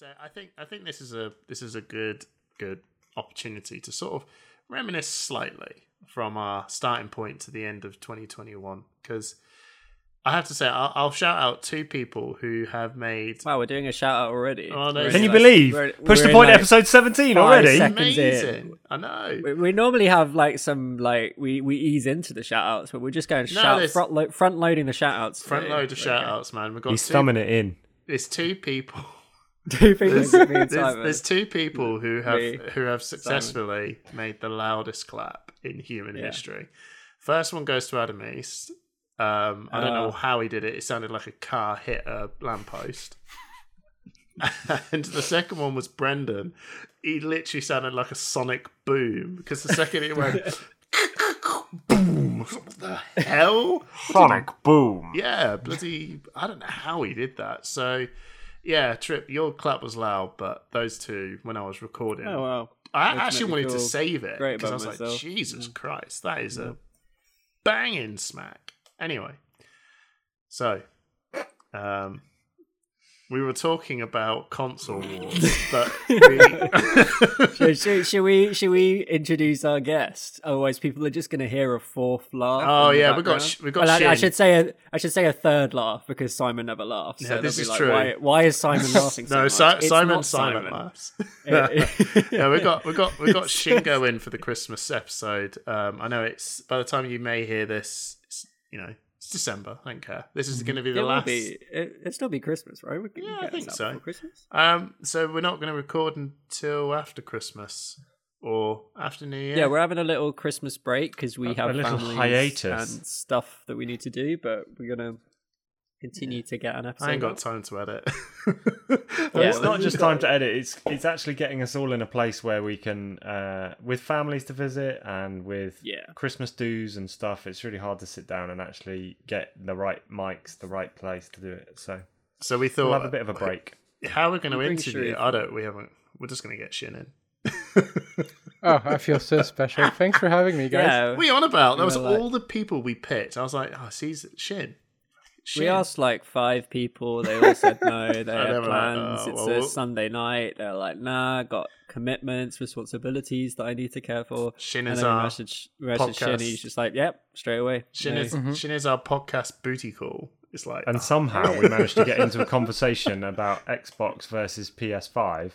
So I think I think this is a this is a good good opportunity to sort of reminisce slightly from our starting point to the end of 2021 because I have to say I'll, I'll shout out two people who have made Wow, we're doing a shout out already. Oh, no, Can you like- believe? we're- Push we're the point, like episode 17 already. seconds in. amazing. I know. We, we normally have like some like we, we ease into the shout outs, but we're just going No, shout front, lo- front loading the shout outs. Front load of shout outs, man. We've got He's two, thumbing it in. there's two people. Two people, There's, there's, there's two people who have Me, who have successfully made the loudest clap in human Yeah. history. First one goes to Adam East. Um, I don't know Oh. how he did it. It sounded like a car hit a lamppost. and the second one was Brendan. He literally sounded like a sonic boom because the second it went boom, what the hell? Sonic boom. Yeah, bloody. I don't know how he did that. So, yeah, Trip, your clap was loud, but those two, when I was recording, oh wow. I actually wanted to save it because I was about like, myself. Jesus Christ, that is a banging smack. Anyway, so um, we were talking about console wars, but we, should, should, should we should we introduce our guest? Otherwise, people are just going to hear a fourth laugh. Oh, yeah, we got we got Well, I, I should say a, I should say a third laugh because Simon never laughs. Yeah, so this is like, true. Why, why is Simon laughing? So no, much? si- It's Simon, not Simon laughs. Yeah. yeah, we got we got we got Shingo in for the Christmas episode. Um, I know it's by the time you may hear this, you know, it's December. I don't care. This is going to be the It will last. be. It, it'll still be Christmas, right? We can Yeah, I think so. Christmas. Um, so we're not going to record until after Christmas or after New Year. Yeah, we're having a little Christmas break because we A- have a little hiatus. and stuff that we need to do, but we're gonna continue to get an episode. I ain't got time to edit. Well, Yeah, it's not just time to edit. It's it's actually getting us all in a place where we can, uh, with families to visit and with Yeah. Christmas dues and stuff. It's really hard to sit down and actually get the right mics, the right place to do it. So so we we'll thought have a bit of a break. how are we're going to interview. Sharif. I don't. We haven't. We're just going to get Shin in. Oh, I feel so special. Thanks for having me, guys. Yeah, What are you on about? That was like- all the people we picked. I was like, oh, see, Shin. Shin. we asked like five people. They all said no. They they had were like, plans. Uh, "Oh, it's well, a Sunday night. They're like, nah, got commitments, responsibilities that I need to care for. Shin And is then we our messaged, messaged Shin. He's just like, yep, straight away. Shin No. is mm-hmm. Shin is our podcast booty call. It's like And oh, somehow we managed to get into a conversation about Xbox versus PS5.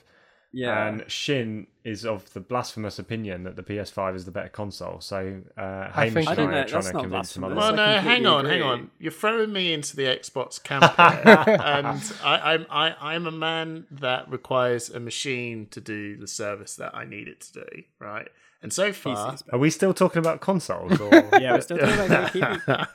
Yeah. And Shin is of the blasphemous opinion that the PS5 is the better console. So uh, Hamish think- and I I, are know, trying to convince him blasphemous. Well, otherwise. no, hang completely on, hang on. You're throwing me into the Xbox camp here, and I, I'm I, I'm a man that requires a machine to do the service that I need it to do, right? And so far, Are we still talking about consoles? Or... yeah, we're still talking about gatekeeping.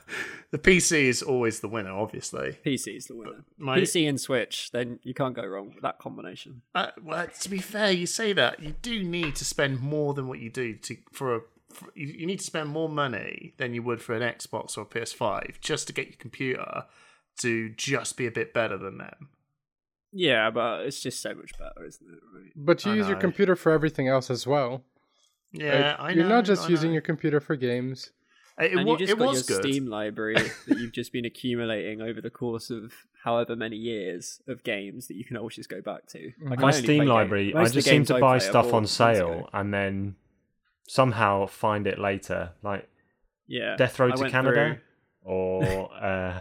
The PC is always the winner, obviously. PC is the winner. My- PC and Switch, then you can't go wrong with that combination. Uh, well, to be fair, you say that you do need to spend more than what you do to for a. For, you, you need to spend more money than you would for an Xbox or a PS5 just to get your computer to just be a bit better than them. Yeah, but it's just so much better, isn't it? Right? But you I use your computer for everything else as well. Yeah, Like, I know. You're not just using your computer for games. It, and wa- you just it got was your good. Steam library that you've just been accumulating over the course of however many years of games that you can always just go back to. Like, My Steam library, I just seem to I buy stuff on sale and then somehow find it later. Like Yeah, Death Road I to Canada through- or uh,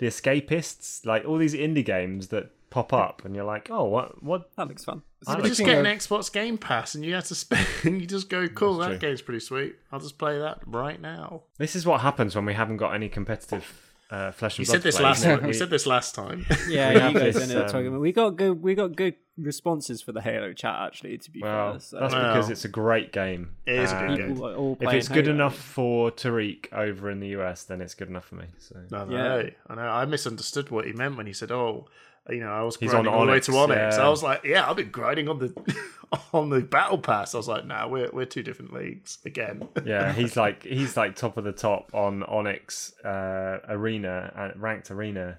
The Escapists, like all these indie games that pop up, and you're like, oh, what, what? That looks fun. You Speaking just get an Xbox Game Pass and you have to spend. you just go, cool, That's that true. game's pretty sweet. I'll just play that right now. This is what happens when we haven't got any competitive uh, flesh and You blood. said this play, last. You We- said this last time. Yeah, We you guys this, ended up talking um, about. We got good. We got good responses for the Halo chat. Actually, to be Well, fair, so that's Well, because it's a great game. it is a good game. people all If it's good Halo. enough for Tariq over in the US, then it's good enough for me. So No, Yeah. no, I know. I misunderstood what he meant when he said, "Oh, you know, I was He's grinding on all the way to Onyx." yeah. I was like, "Yeah, I've been grinding on the on the Battle Pass." I was like, "Nah, we're we're two different leagues again." yeah, he's like he's like top of the top on Onyx uh, arena uh, ranked arena.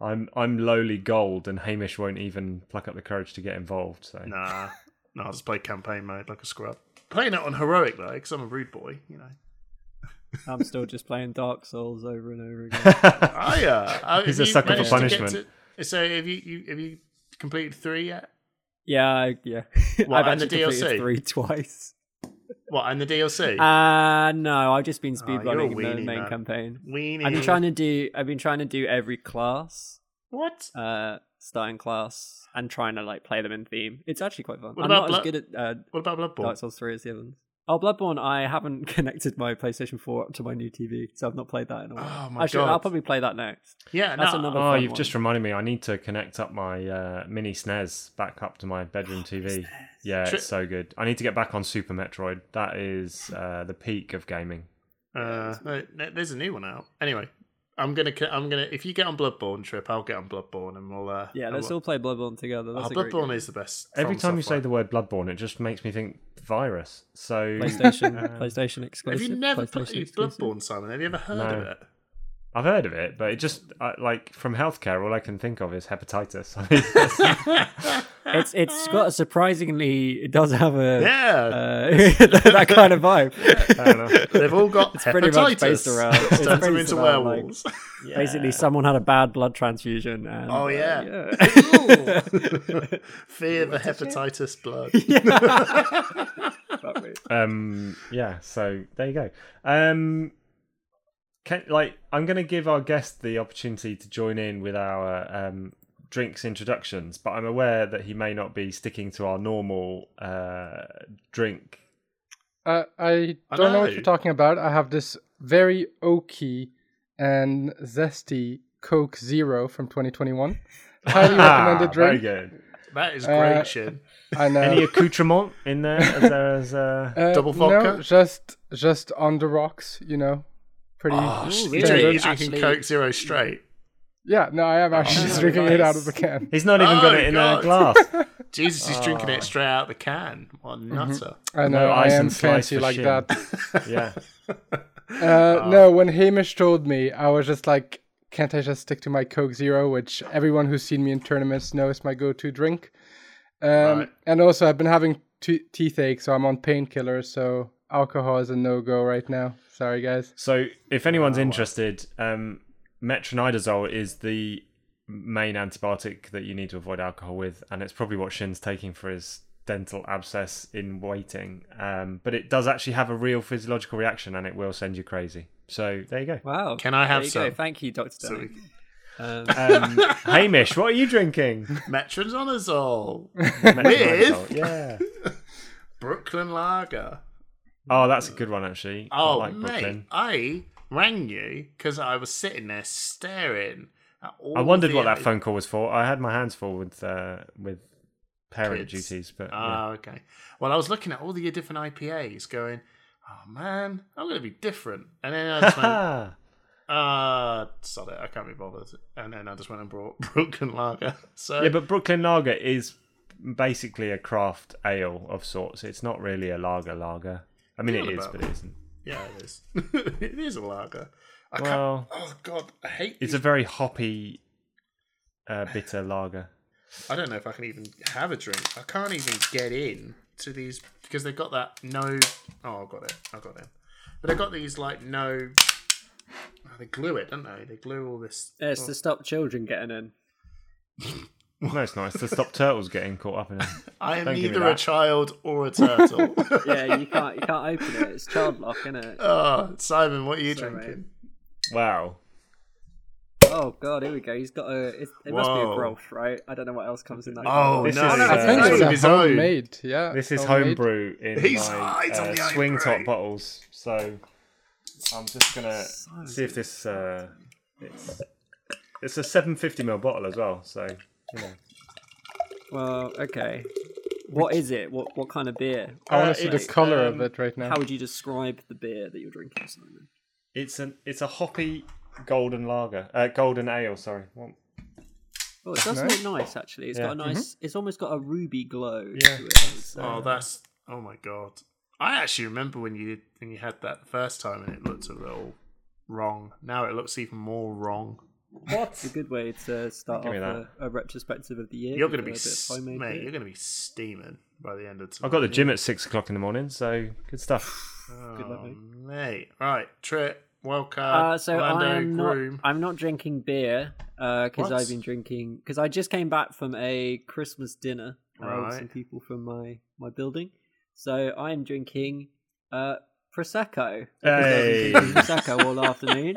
I'm I'm lowly gold, and Hamish won't even pluck up the courage to get involved. So nah, no, I'll just play campaign mode like a scrub. Playing it on heroic though, because I'm a rude boy, you know. I'm still just playing Dark Souls over and over again. Oh yeah, uh, He's a sucker for managed to get punishment. to- so have you, you have you completed three yet? Yeah, yeah. What, I've and the DLC? three twice. What and the DLC? Uh no, I've just been Oh, you're speedrunning the main man. campaign. Weenie. I've been trying to do. I've been trying to do every class, What? uh, starting class, and trying to like play them in theme. It's actually quite fun. What I'm about not Blo- as good at uh, What about Bloodborne? Dark Souls three as the others. Oh, Bloodborne! I haven't connected my PlayStation Four up to my new TV, so I've not played that in a while. Oh my Actually, God. I'll probably play that next. yeah, That's no. another- Oh, you've one. just reminded me. I need to connect up my uh, mini SNES back up to my bedroom TV. Yeah, Tri- it's so good. I need to get back on Super Metroid. That is uh, the peak of gaming. Uh, no, no, there's a new one out. Anyway, I'm gonna. c- I'm gonna. If you get on Bloodborne trip, I'll get on Bloodborne, and we'll. Uh, Yeah, let's we'll- all play Bloodborne together. That's Oh, a Bloodborne game. is the best. Every From time you say the word Bloodborne, it just makes me think virus. So PlayStation. Uh, PlayStation exclusive. Have you never played. Bloodborne, Simon? Have you ever heard No. of it? I've heard of it, but it just I, like from healthcare, all I can think of is hepatitis. I mean, that's- It's it's got a surprisingly. It does have a Yeah, uh, that kind of vibe. I they've all got hepatitis. pretty much based around- it's Turns them into around, like- werewolves. Basically, someone had a bad blood transfusion. And, Oh uh, yeah. yeah. Fear the hepatitis blood. Me. um yeah so there you go um can like i'm going to give our guest the opportunity to join in with our um drinks introductions but i'm aware that he may not be sticking to our normal uh drink Uh, I I don't know. what you're talking about. I have this very oaky and zesty Coke Zero from 2021. Highly recommended Ah, very drink. good That is great, Uh, Shin. I know. any accoutrement in there as there as uh Uh, Double vodka? No, just just on the rocks. You know, pretty. Oh, Ooh, you really? drink, you're drinking Coke Zero straight. Yeah, no, I am actually Oh, just drinking it out of the can. he's not even Oh, got it in God. a glass Jesus, he's drinking Oh. it straight out of the can. What a nutter. I know, I ice am and slice fancy like shin. that. yeah Uh, no, when Hamish told me, I was just like, can't I just stick to my Coke Zero, which everyone who's seen me in tournaments knows is my go-to drink. Um, Right. And also, I've been having t- toothache, so I'm on painkillers, so alcohol is a no-go right now. Sorry, guys. So, if anyone's Oh, interested, um, metronidazole is the main antibiotic that you need to avoid alcohol with, and it's probably what Shin's taking for his dental abscess in waiting. Um, but it does actually have a real physiological reaction, and it will send you crazy. So there you go. Wow. Can I have There you go. some? Thank you, Doctor So Denning. Um, Um, Hamish, what are you drinking? Metronidazole. Metronidazole, yeah. Brooklyn Lager. Oh, that's a good one actually. I Oh, like mate, Brooklyn. I rang you because I was sitting there staring at all I wondered what that phone call was for. I had my hands full with uh, with parent Kids. duties, but yeah. Ah, okay. Well, I was looking at all the different IPAs going, oh man, I'm going to be different. And then I just went, uh, sod it, I can't be bothered. And then I just went and brought Brooklyn Lager. So, Yeah, but Brooklyn Lager is basically a craft ale of sorts. It's not really a lager lager. I mean, it is, about- but it isn't. yeah, it is. it is a lager. I Well, can't, oh god, I hate it's these a very hoppy, uh, bitter lager. I don't know if I can even have a drink. I can't even get in to these because they've got that no. Oh, I got it. I got it. But they've got these like no. oh, they glue it, don't they? They glue all this. it's to stop children getting in. No, it's nice to stop turtles getting caught up in it. I am Don't neither a child or a turtle. Yeah, you can't you can't open it. It's child lock, isn't it? oh, Simon, what are you Sorry, drinking? Wow. Oh god, here we go. He's got a. It, it must be a Whoa. growth, right? I don't know what else comes in that. Oh This no! is, I think It's it's his own. homemade. Yeah, This is homemade. homebrew in He's my hides on uh, the swing top homebrew. bottles. So I'm just gonna see if this. Uh, it's it's a 750 ml bottle as well. So you know. Well, okay. What is it? What what kind of beer? I want to see the it's, color um, of it right now. How would you describe the beer that you're drinking, Simon? It's an it's a hoppy golden lager, uh, golden ale. Sorry. What- Oh, it does Nice. look nice actually. It's Yeah. got a nice. It's almost got a ruby glow. Yeah. To it. It's, uh, Oh, that's oh my god! I actually remember when you when you had that the first time and it looked a little wrong. Now it looks even more wrong. It's a good way to start off a, a retrospective of the year. You're going to be, bit s- mate. beer. You're going to be steaming by the end of tonight. I've got the gym at six o'clock in the morning, so good stuff. Good luck, Oh, mate. mate. Right, Trip, Welcome. Uh, so Orlando, I am not. Groom. I'm not drinking beer because What? I've been drinking because I just came back from a Christmas dinner uh, Right. Right. some people from my my building. So I'm drinking uh, prosecco. because I've drinking Hey. prosecco all afternoon.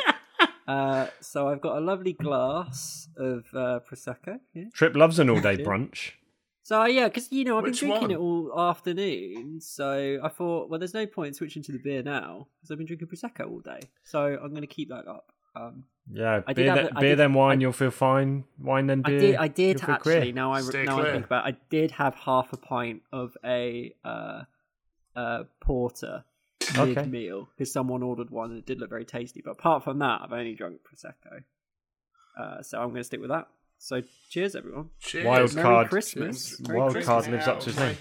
Uh, so I've got a lovely glass of uh, prosecco. Yeah. Trip loves an all day brunch. So yeah, because you know I've Which been drinking one? it all afternoon. So I thought, well, there's no point switching to the beer now because I've been drinking prosecco all day. So I'm going to keep that up. Um, Yeah, I did beer, have then, a- I beer did- then wine, I- you'll feel fine. Wine then I beer. did. I did actually. queer. Now I Stay now I think about. it, I did have half a pint of a uh, uh, porter Okay. mid meal because someone ordered one and it did look very tasty. But apart from that, I've only drunk prosecco. Uh, so I'm going to stick with that. So cheers, everyone. Cheers. Wild Merry card. Christmas. Merry Wild Christmas. card lives up to his name.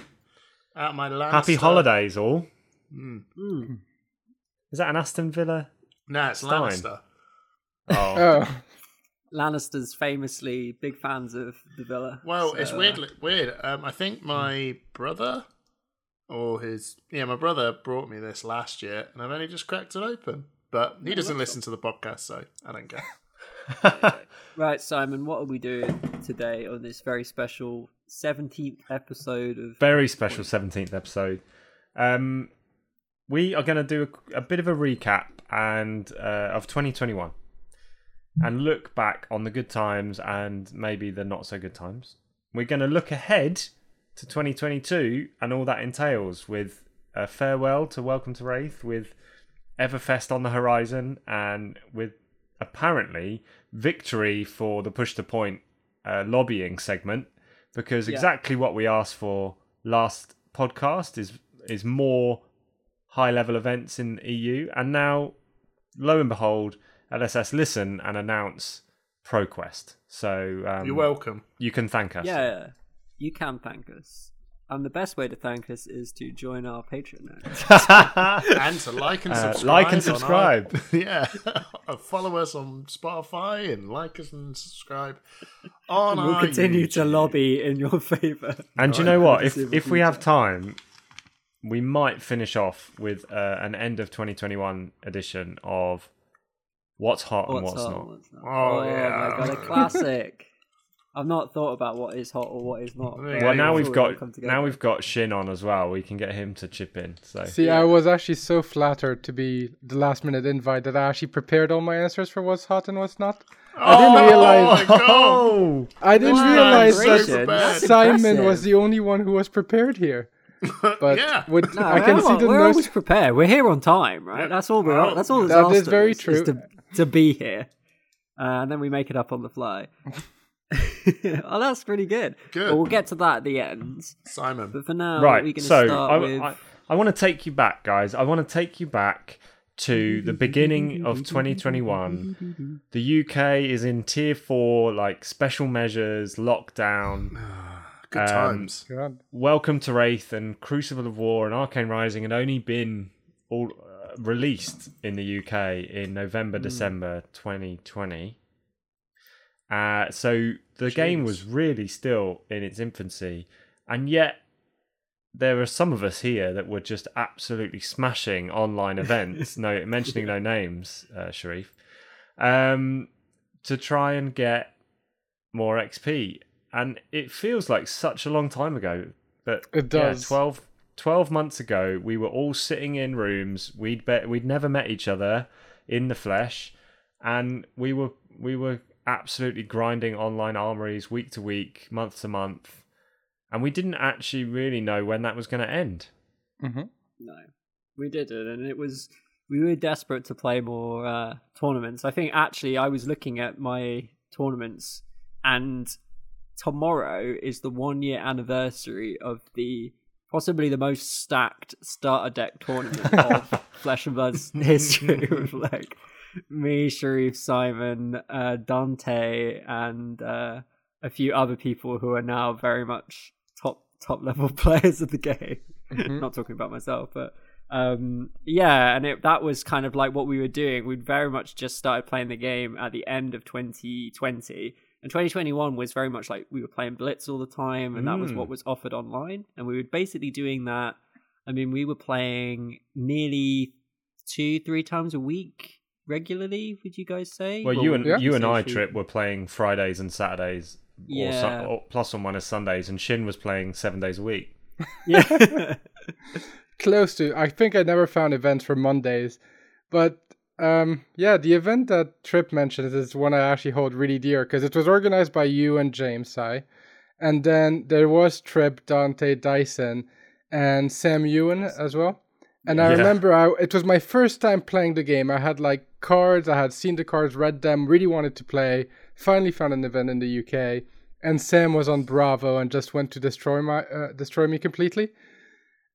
my- Out my Lannister. Happy holidays, all. Mm. Mm. Is that an Aston Villa? No, it's Stein. Lannister. Oh, Oh, Lannisters famously big fans of the villa. Well, it's so, uh, weird. Weird. Um, I think my brother, or his, yeah, my brother brought me this last year, and I've only just cracked it open. But he doesn't that's listen to the podcast, so I don't care. Right, Simon, what are we doing today on this very special 17th episode of very special 17th episode. Um, we are going to do a, a bit of a recap and uh, of 2021 and look back on the good times and maybe the not so good times. We're going to look ahead to 2022 and all that entails with a farewell to Welcome to Rathe, with Everfest on the horizon, and with apparently victory for the push to point uh, lobbying segment because Yeah. exactly what we asked for last podcast is is more high level events in EU and now lo and behold LSS listen and announce ProQuest so um, You're welcome. you can thank us Yeah, you can thank us. And the best way to thank us is to join our Patreon. and to like and Uh, subscribe. like and on our- subscribe. yeah. Follow us on Spotify and like us and subscribe on we'll our continue to lobby in your favour. and you know what if if we have time we might finish off with uh, an end of 2021 edition of what's hot and What's what's hot? not What's not? Oh, my yeah. god, a classic. I've not thought about what is hot or what is not. Well, but well now we've got come now we've got Shin on as well we can get him to chip in so see, I was actually so flattered to be the last minute invite that I actually prepared all my answers for what's hot and what's not. I didn't Oh realize. oh I didn't Wow, realize that That's Simon impressive. was the only one who was prepared here. But Yeah. with, No, I can we're, see the we're nurse. always prepared. We're here on time, right? That's all we're. Well, that's all. That's is very is true. to, to be here, uh, and then we make it up on the fly. oh, that's pretty good. Good. Well, we'll get to that at the end. Simon. But for now, right we're going to so start I, with. I, I want to take you back guys i want to take you back to the beginning of 2021 the uk is in tier 4 like special measures lockdown Good Um, times. God. welcome to rathe and crucible of war and arcane rising had only been all uh, released in the uk in november december 2020 uh, so the game was really still in its infancy and yet there are some of us here that were just absolutely smashing online events no mentioning no names uh, sharif um, to try and get more xp and it feels like such a long time ago but It yeah, does. 12, 12 months ago we were all sitting in rooms we'd bet we'd never met each other in the flesh and we were we were absolutely grinding online armories week to week month to month and we didn't actually really know when that was going to end Mhm. No, we didn't, and it was we were desperate to play more uh, tournaments. I think actually I was looking at my tournaments, and tomorrow is the one year anniversary of the possibly the most stacked starter deck tournament of Flesh and Blood's history with like me, Sharif, Simon, uh, Dante, and uh, a few other people who are now very much top top level players of the game. Mhm. Not talking about myself, but um, yeah, and it, that was kind of like what we were doing. We'd very much just started playing the game at the end of 2020. And 2021 was very much like we were playing Blitz all the time, and that was Mm. what was offered online. And we were basically doing that. I mean, we were playing nearly two, three times a week regularly. Would you guys say? well, you and yeah. you and i trip were playing fridays and saturdays or, Yeah. su- or plus or minus Sundays, and Shin was playing seven days a week. yeah. close to. I think I never found events for Mondays, but um, yeah, the event that Trip mentioned is one I actually hold really dear because it was organized by you and James Sai, and then there was Trip, Dante, Dyson, and Sam Ewan as well. And I Yeah. remember I, it was my first time playing the game. I had like cards, I had seen the cards, read them, really wanted to play. Finally found an event in the UK, and Sam was on Bravo and just went to destroy my uh, destroy me completely.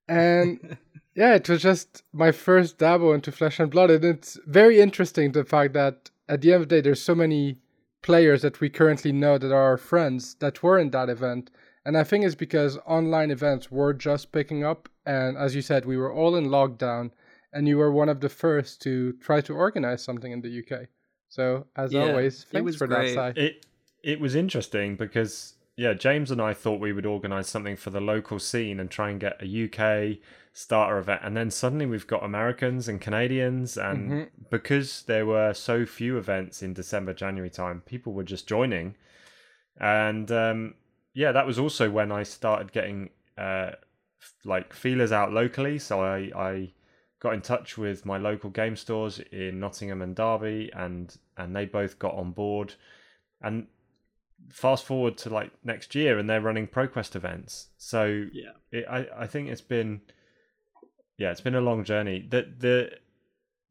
And yeah, it was just my first dabble into Flesh and Blood, and it's very interesting the fact that at the end of the day, there's so many players that we currently know that are our friends that were in that event. And I think it's because online events were just picking up, and as you said, we were all in lockdown, and you were one of the first to try to organize something in the UK. So as Yeah, always, thanks was for great. that, Si. It it was interesting because yeah, James and I thought we would organise something for the local scene and try and get a UK starter event, and then suddenly we've got Americans and Canadians, and Mhm. because there were so few events in December January time, people were just joining, and um, yeah, that was also when I started getting uh, f- like feelers out locally. So I I got in touch with my local game stores in Nottingham and Derby, and and they both got on board. And fast forward to like next year, and they're running ProQuest events. So Yeah. it, I I think it's been yeah, it's been a long journey. The the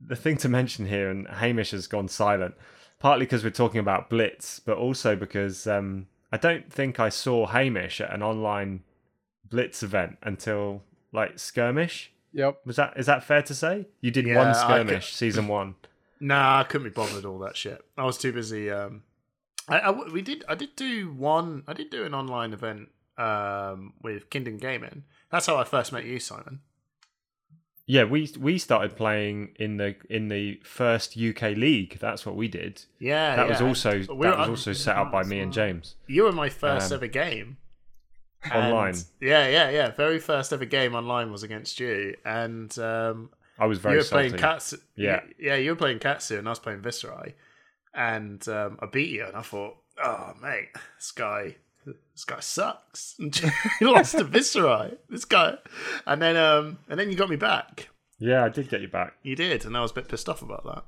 the thing to mention here, and Hamish has gone silent, partly because we're talking about Blitz, but also because um, I don't think I saw Hamish at an online Blitz event until like skirmish. Yep. Was that is that fair to say? You did Yeah, one skirmish, season one. Nah, I couldn't be bothered all that shit. I was too busy. Um, I, I we did I did do one. I did do an online event um with Kingdom Gaming. That's how I first met you, Simon. Yeah, we we started playing in the in the first UK league. That's what we did. Yeah, That was also that We're- was also set up by me and James You were my first Um, ever game. online. And- yeah, yeah, yeah. Very first ever game online was against you, and um, I was you very were salty. playing Katsu. Yeah. yeah, you were playing Katsu, and I was playing Viserai, and um, I beat you, and I thought, oh mate, this guy, this guy sucks. he lost to Viserai. This guy, and then um, and then you got me back. Yeah, I did get you back You did, and I was a bit pissed off about that.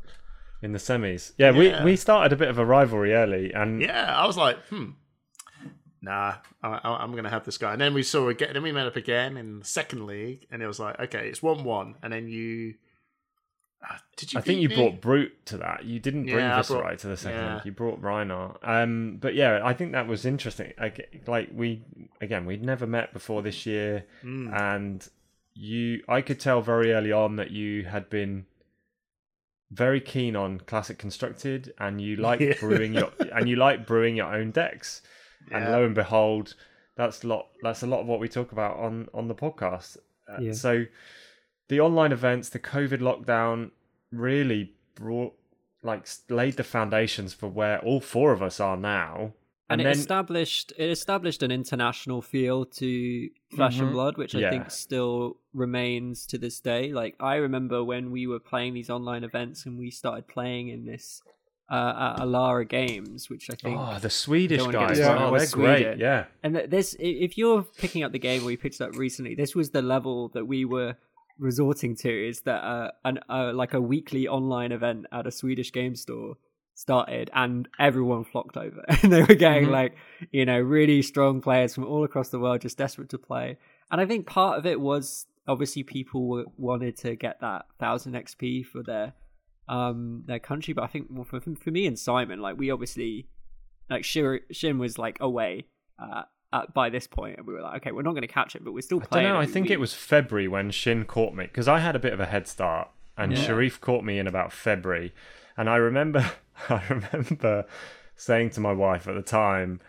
in the semis. Yeah, Yeah. we we started a bit of a rivalry early, and Yeah, I was like, hmm. Nah, I, I, I'm going to have this guy. And then we saw again. Then we met up again in the second league, and it was like, okay, it's one-one. And then you, did you? I think you me? brought Brute to that. You didn't bring Yeah, Viserai brought- to the second. yeah. You brought Rhinar. Um, but yeah, I think that was interesting. Like, like we again, we'd never met before this year, Mm. and you, I could tell very early on that you had been very keen on classic constructed, and you like Yeah. brewing your and you like brewing your own decks. And lo and behold, that's a lot. That's a lot of what we talk about on on the podcast. Uh. So, the online events, the COVID lockdown, really brought like laid the foundations for where all four of us are now. and, And, it then established it established an international feel to Flesh and Mhm. Blood, which I think still remains to this day. Like I remember when we were playing these online events and we started playing in this uh, at Alara Games, which I think. oh, the Swedish Don't wanna get guys, me started oh, they're Sweden. great. Yeah, And this, if you're picking up the game we picked it up recently, this was the level that we were resorting to. Is that uh, an uh, like a weekly online event at a Swedish game store started, and everyone flocked over, and they were getting Mhm. like you know really strong players from all across the world just desperate to play. And I think part of it was obviously people wanted to get that thousand XP for their um their country, but I think for for me and Simon, like we obviously like Shir- Shin was like away uh, by this point, and we were like, okay, we're not going to catch it, but we're still I don't playing. know. I think week. it was February when Shin caught me because I had a bit of a head start, and Yeah. Sharif caught me in about February, and I remember, I remember saying to my wife at the time,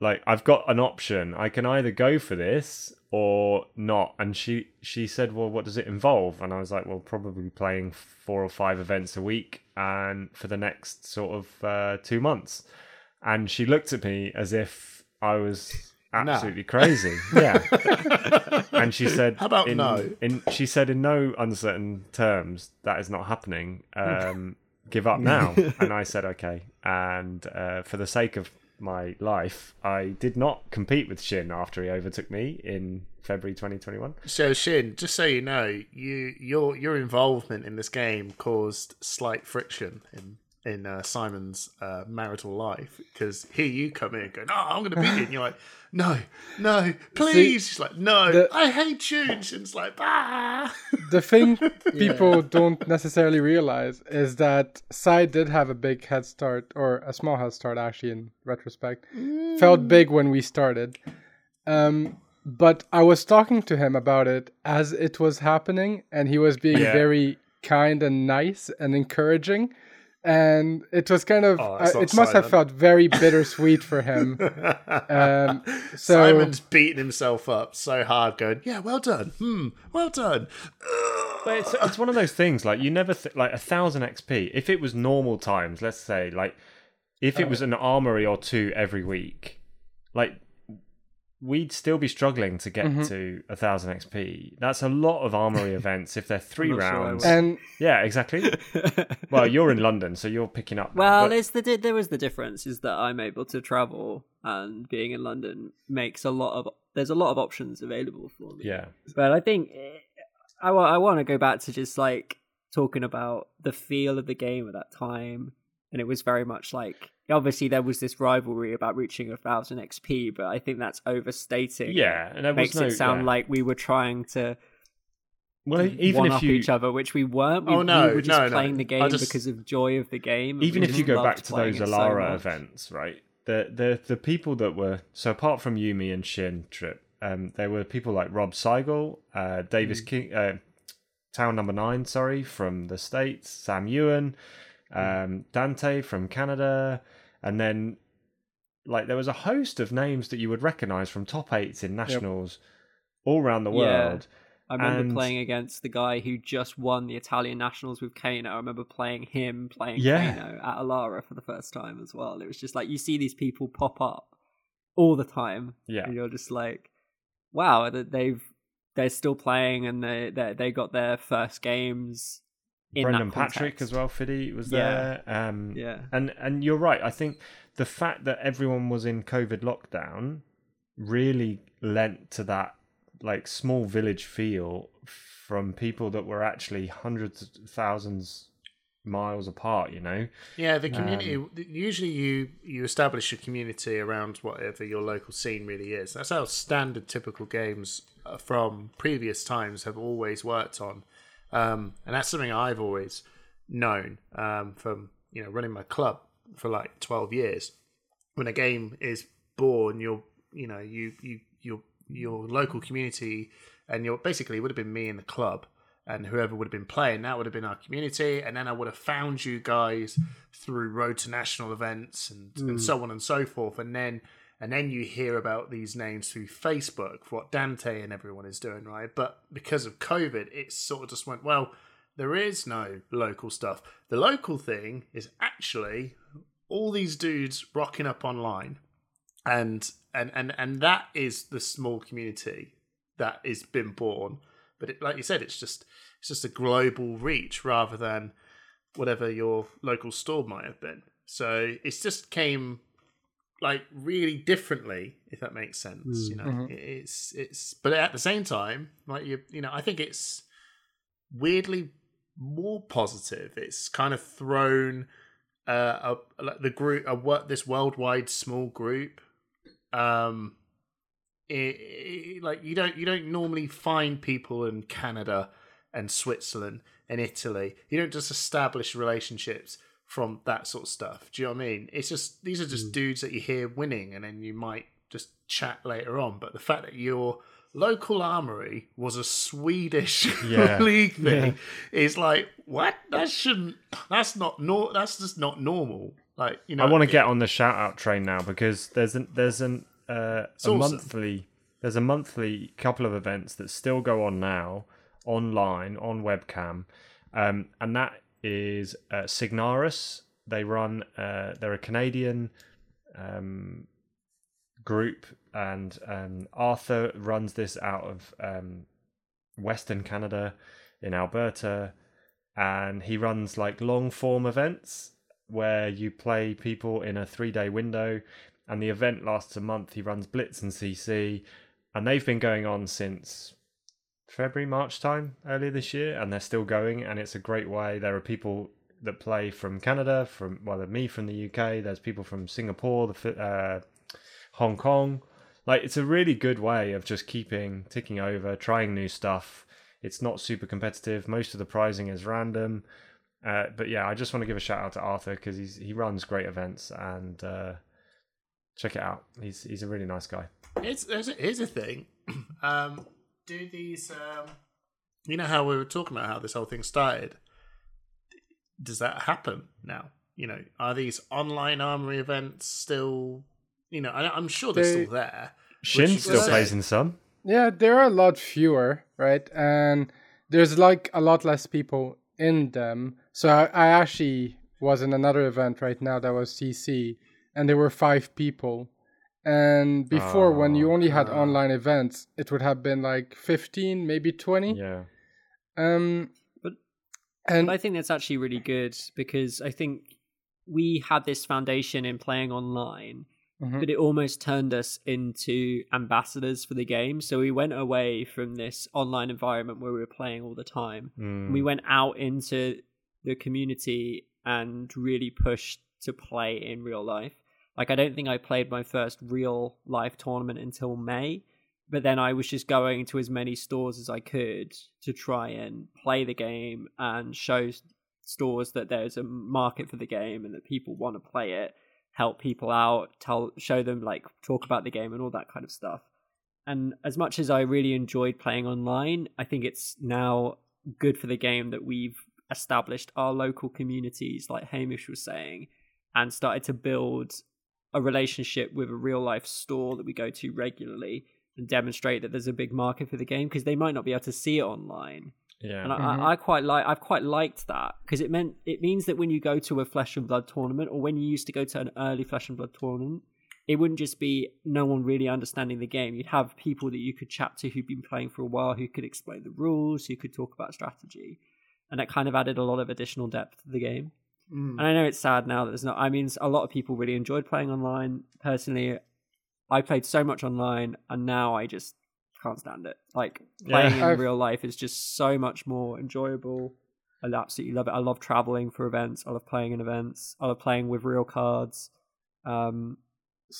like, I've got an option. I can either go for this or not. And she she said, well, what does it involve? And I was like, well, probably playing four or five events a week, and for the next sort of uh, two months. And she looked at me as if I was Nah. absolutely crazy. Yeah and she said, How about in, no? In she said in no uncertain terms that is not happening. Um, give up now. and I said okay. And uh, for the sake of my life, I did not compete with Shin after he overtook me in February 2021. So Shin, just so you know, you your your involvement in this game caused slight friction in in uh, Simon's uh, marital life because here you come in going, "No, I'm going to beat you," and you're like, "No, no, please." She's like, "No, the- I hate you." And Shin's like, "Ah." the thing people don't necessarily realize is that Sai did have a big head start, or a small head start, actually, in retrospect. Felt big when we started. Um, but I was talking to him about it as it was happening, and he was being Yeah. very kind and nice and encouraging. And it was kind of oh, uh, it must have felt very bittersweet for him. Um, so, Simon's beating himself up so hard, going, "Yeah, well done. Hmm, well done." But it's, it's one of those things like you never th- like a thousand XP. If it was normal times, let's say like if it was an armory or two every week, like we'd still be struggling to get Mm-hmm. to a thousand XP. That's a lot of armory events if they're 3 not sure I rounds. and yeah, exactly. well, you're in London, so you're picking up. Well, but- it's the di- there was the difference is that I'm able to travel, and being in London makes a lot of there's a lot of options available for me. yeah, But I think eh, I wa- I want to go back to just like talking about the feel of the game at that time, and it was very much like obviously there was this rivalry about reaching a thousand XP, but I think that's overstating. yeah, and was makes no, it sound yeah. like we were trying to well, even if you each other, which we weren't. We, Oh, no, we were just no, no. playing the game just- because of joy of the game. even if you go back to those it so Alara events, right? The the the people that were so apart from Yumi and Shin trip, um, there were people like Rob Seigel, uh, Mm. Davis King, uh, Town Number Nine, sorry, from the states, Sam Ewan, Mm. Um, Dante from Canada, and then like there was a host of names that you would recognize from top eights in nationals all around the Yeah. world. I remember And- playing against the guy who just won the Italian nationals with Kano. I remember playing him playing Yeah. Kano at Alara for the first time as well. It was just like you see these people pop up all the time, Yeah. and you're just like, wow, that they've they're still playing and they they they got their first games. In Brendan that Patrick as well, Fiddy was Yeah. there. Um, Yeah. and and you're right. I think the fact that everyone was in COVID lockdown really lent to that like small village feel from people that were actually hundreds of thousands miles apart. You know, Yeah, the community. Um, usually, you you establish a community around whatever your local scene really is. That's how standard, typical games uh, from previous times have always worked on, um, and that's something I've always known um, from you know running my club for like twelve years. When a game is born, you're you know you you your your local community, and you're basically it would have been me in the club and whoever would have been playing that would have been our community. And then i would have found you guys through road to national events and, and so on and so forth. And then and then you hear about these names through facebook what dante and everyone is doing right? But because of covid it sort of just went well there is no local stuff. The local thing is actually all these dudes rocking up online. And and and and that is the small community that is been born. But it, like you said it's just it's just a global reach rather than whatever your local store might have been. So it's just came like really differently if that makes sense you know? It- it's it's but at the same time like you you know i think it's weirdly more positive. It's kind of thrown uh, a, like the group a what this worldwide small group um it, it- like you don't you don't normally find people in Canada and Switzerland and Italy. You don't just establish relationships from that sort of stuff. Do you know what I mean? It's just these are just dudes that you hear winning, and then you might just chat later on. But the fact that your local armory was a Swedish Yeah. league thing is like what? That shouldn't. That's not nor. That's just not normal. Like you know, I want to get on the shout out train now because there's an there's an uh, a monthly there's a monthly couple of events that still go on now online on webcam, um, and that is uh, Signaris. They run. Uh, they're a Canadian um, group, and um, Arthur runs this out of um, Western Canada in Alberta, and he runs like long form events where you play people in a three day window and the event lasts a month. He runs Blitz and CC, and they've been going on since February, March time earlier this year, and they're still going, and it's a great way. There are people that play from Canada, from well, me from the UK. There's people from Singapore, the uh, Hong Kong. Like it's a really good way of just keeping ticking over, trying new stuff. It's not super competitive. Most of the prizing is random. Uh, but yeah, I just want to give a shout out to Arthur because he's he runs great events and uh, check it out. He's he's a really nice guy. It's a, here's a thing. Um, do these, um, you know how we were talking about how this whole thing started? Does that happen now? You know, are these online armory events still, you know, I, I'm sure they're They- still there. Shin you still say- plays in some. Yeah, there are a lot fewer, right? And there's like a lot less people in them. So I, I actually was in another event right now that was CC, and there were five people. And before, when you Oh, only had God. online events, it would have been like 15, maybe 20. Yeah. Um, But- and But I think that's actually really good because I think we had this foundation in playing online, Mhm. but it almost turned us into ambassadors for the game. So we went away from this online environment where we were playing all the time. Mm. We went out into the community and really pushed to play in real life. Like I don't think I played my first real life tournament until May, but then I was just going to as many stores as I could to try and play the game and show stores that there's a market for the game and that people want to play it, help people out, tell show them like talk about the game and all that kind of stuff. And as much as I really enjoyed playing online, I think it's now good for the game that we've established our local communities, like Hamish was saying, and started to build a relationship with a real life store that we go to regularly and demonstrate that there's a big market for the game because they might not be able to see it online. Yeah. And I, Mhm. I, I quite like I've quite liked that because it meant it means that when you go to a flesh and blood tournament or when you used to go to an early flesh and blood tournament, it wouldn't just be no one really understanding the game. You'd have people that you could chat to who'd been playing for a while who could explain the rules, who could talk about strategy. And that kind of added a lot of additional depth to the game. Mm. And I know it's sad now that there's not. I mean, a lot of people really enjoyed playing online. Personally, I played so much online, and now I just can't stand it. Like playing in real life is just so much more enjoyable. I absolutely love it. I love traveling for events. I love playing in events. I love playing with real cards. Um,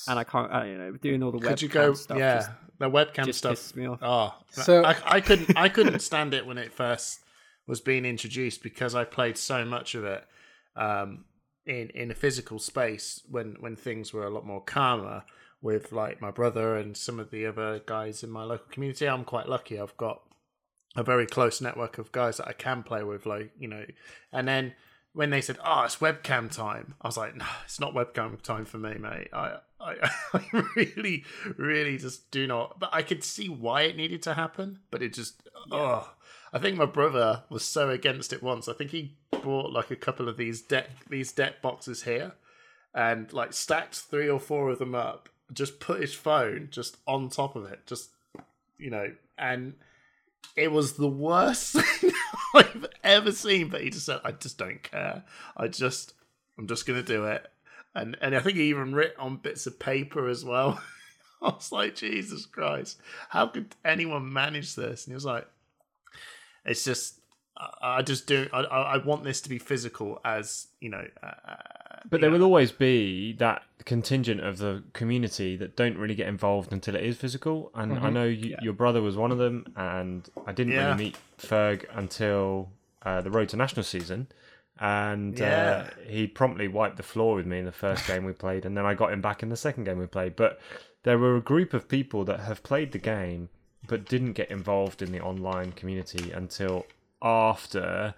and I can't. I, you know, doing all the Could webcam you go? stuff. yeah, just, the webcam just stuff. pisses me off. Oh, So- I, I couldn't. I couldn't stand it when it first was being introduced because I played so much of it um, in in a physical space when when things were a lot more calmer with like my brother and some of the other guys in my local community. I'm quite lucky. I've got a very close network of guys that I can play with, like you know. And then when they said, "Oh, it's webcam time," I was like, "No, it's not webcam time for me, mate. I, I, I really, really just do not." But I could see why it needed to happen, but it just, oh, I think my brother was so against it once. I think he bought like a couple of these deck these deck boxes here, and like stacked three or four of them up. Just put his phone just on top of it, just you know, and it was the worst thing I've ever seen. But he just said, "I just don't care. I just, I'm just gonna do it." And and I think he even writ on bits of paper as well. I was like, Jesus Christ, how could anyone manage this? And he was like, "It's just." I I just do. I, I I want this to be physical, as you know. Uh, But there will always be that contingent of the community that don't really get involved until it is physical. And I know you, your brother was one of them, and I didn't Yeah. really meet Ferg until uh, the Road to National season. And Yeah. uh, he promptly wiped the floor with me in the first game we played, and then I got him back in the second game we played. But there were a group of people that have played the game but didn't get involved in the online community until after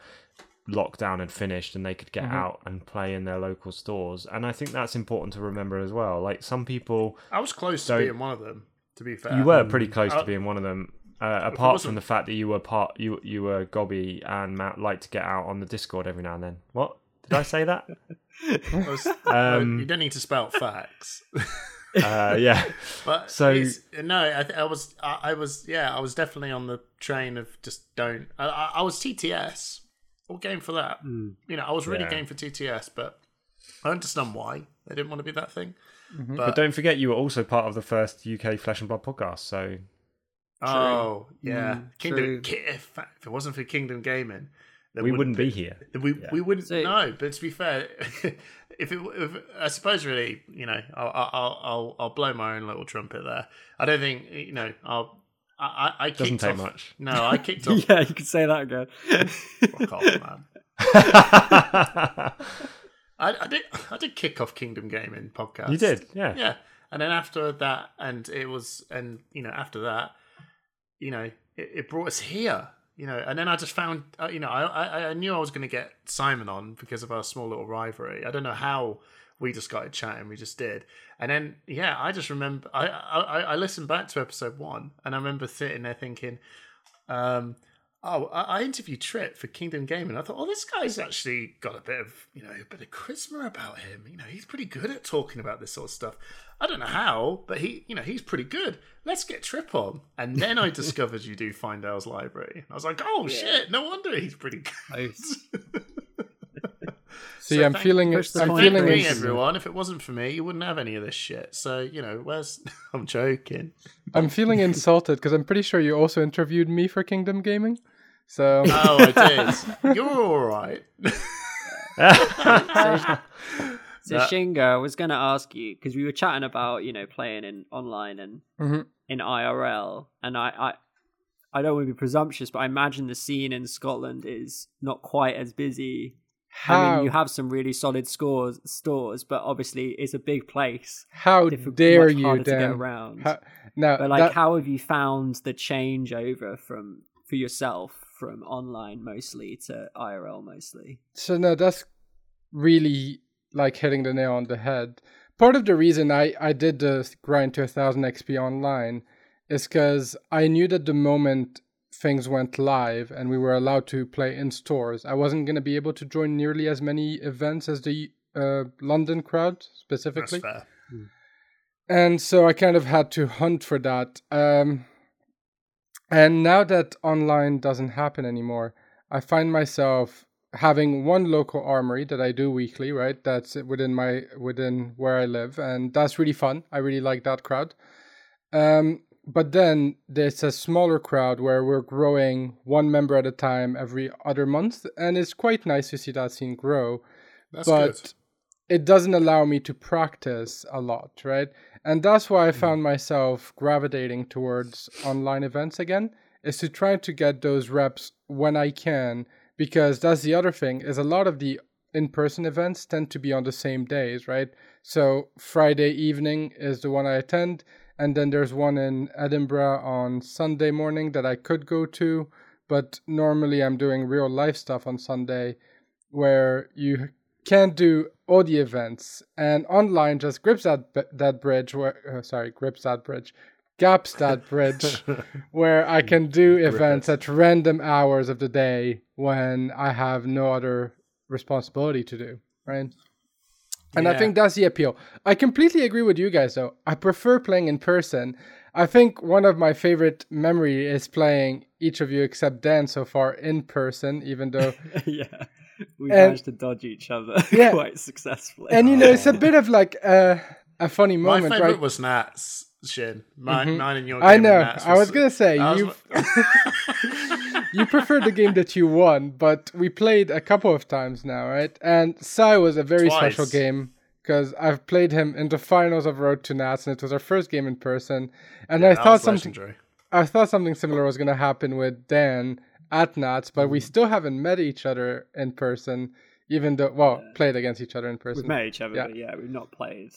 lockdown had finished and they could get out and play in their local stores. And I think that's important to remember as well. Like some people, I was close to being one of them. To be fair, you were pretty close Uh, to being one of them. Uh, apart from the fact that you were part, you you were Gobby and Matt like to get out on the Discord every now and then. What did I say that? I was- Um, you don't need to spell facts. uh, yeah. But So- so no, I, th- I was, I, I was, yeah, I was definitely on the train of just don't. I, I, I was TTS, all game for that. You know, I was really Yeah. game for TTS, but I understand why they didn't want to be that thing. Mhm. But But, don't forget, you were also part of the first UK Flesh and Blood podcast. So oh yeah, Mm, Kingdom. true. If, if it wasn't for Kingdom Gaming, there we wouldn't be here. We Yeah. we wouldn't So- know. But to be fair, if it, if I suppose really, you know, I'll I'll I'll, I'll blow my own little trumpet there. I don't think you know. I'll. I, I, I Doesn't kicked take off, much. No, I kicked off. yeah, you could say that again. Fuck off, man. I, I did. I did kick off Kingdom Gaming podcast. you did, yeah. Yeah, and then after that, and it was, and you know, after that, you know, it, it brought us here. You know, and then I just found, uh, you know, I, I knew I was going to get Simon on because of our small little rivalry. I don't know how we just started chatting. We just did, and then yeah, I just remember I I, I listened back to episode one, and I remember sitting there thinking, um, oh, I, I interviewed Trip for Kingdom Gaming. I thought, oh, this guy's actually got a bit of you know a bit of charisma about him. You know, he's pretty good at talking about this sort of stuff. I don't know how, but he, you know, he's pretty good. Let's get Trip on. And then I discovered you do Findale's Library. I was like, oh shit, no wonder he's pretty good. Nice. See, So I'm feeling push the I'm feeling me, everyone. If it wasn't for me, you wouldn't have any of this shit. So you know, where's? I'm joking. I'm feeling insulted because I'm pretty sure you also interviewed me for Kingdom Gaming. So Oh, it is. You're all right. So That- Shingo, I was going to ask you because we were chatting about you know playing in online and Mhm. in IRL, and I, I I don't want to be presumptuous, but I imagine the scene in Scotland is not quite as busy. I mean, you have some really solid scores stores, but obviously it's a big place. how Diffi- dare much you, harder to get around. How, now, but like, that- how have you found the changeover from for yourself from online mostly to IRL mostly? so no, that's really like hitting the nail on the head. Part of the reason I I did the grind to a thousand XP online is because I knew that the moment things went live and we were allowed to play in stores, I wasn't going to be able to join nearly as many events as the uh, London crowd That's specifically. fair. and so I kind of had to hunt for that. Um, and now that online doesn't happen anymore, I find myself having one local armory that I do weekly, right? That's within my within where I live, and that's really fun. I really like that crowd. Um, but then there's a smaller crowd where we're growing one member at a time every other month, and it's quite nice to see that scene grow That's but good. it doesn't allow me to practice a lot, right? And that's why I mm-hmm. found myself gravitating towards online events again, is to try to get those reps when I can, because that's the other thing, is a lot of the in-person events tend to be on the same days, right? So Friday evening is the one I attend, and then there's one in Edinburgh on Sunday morning that I could go to, but normally I'm doing real life stuff on Sunday where you can't do all the events. And online just grips that that bridge where uh, sorry grips that bridge gaps that bridge where i can do events at random hours of the day when i have no other responsibility to do right? And i think that's the appeal. I completely agree with you guys though. I prefer playing in person. I think one of my favorite memory is playing each of you except dan so far in person even though yeah, we And- managed to dodge each other Yeah. quite successfully. and you know it's a bit of like uh, a funny moment. My moment favorite right was Nats. Shin. Mine, Mhm. mine and your. I know. with Nats I was gonna say you you preferred the game that you won, but we played a couple of times now, right? And Sai was a very Twice. special game because I've played him in the finals of Road to Nats, and it was our first game in person. And I thought something legendary. I thought something similar was gonna happen with Dan at Nats, but Mm-hmm. we still haven't met each other in person, even though well played against each other in person. We've met each other, Yeah. but yeah, we've not played.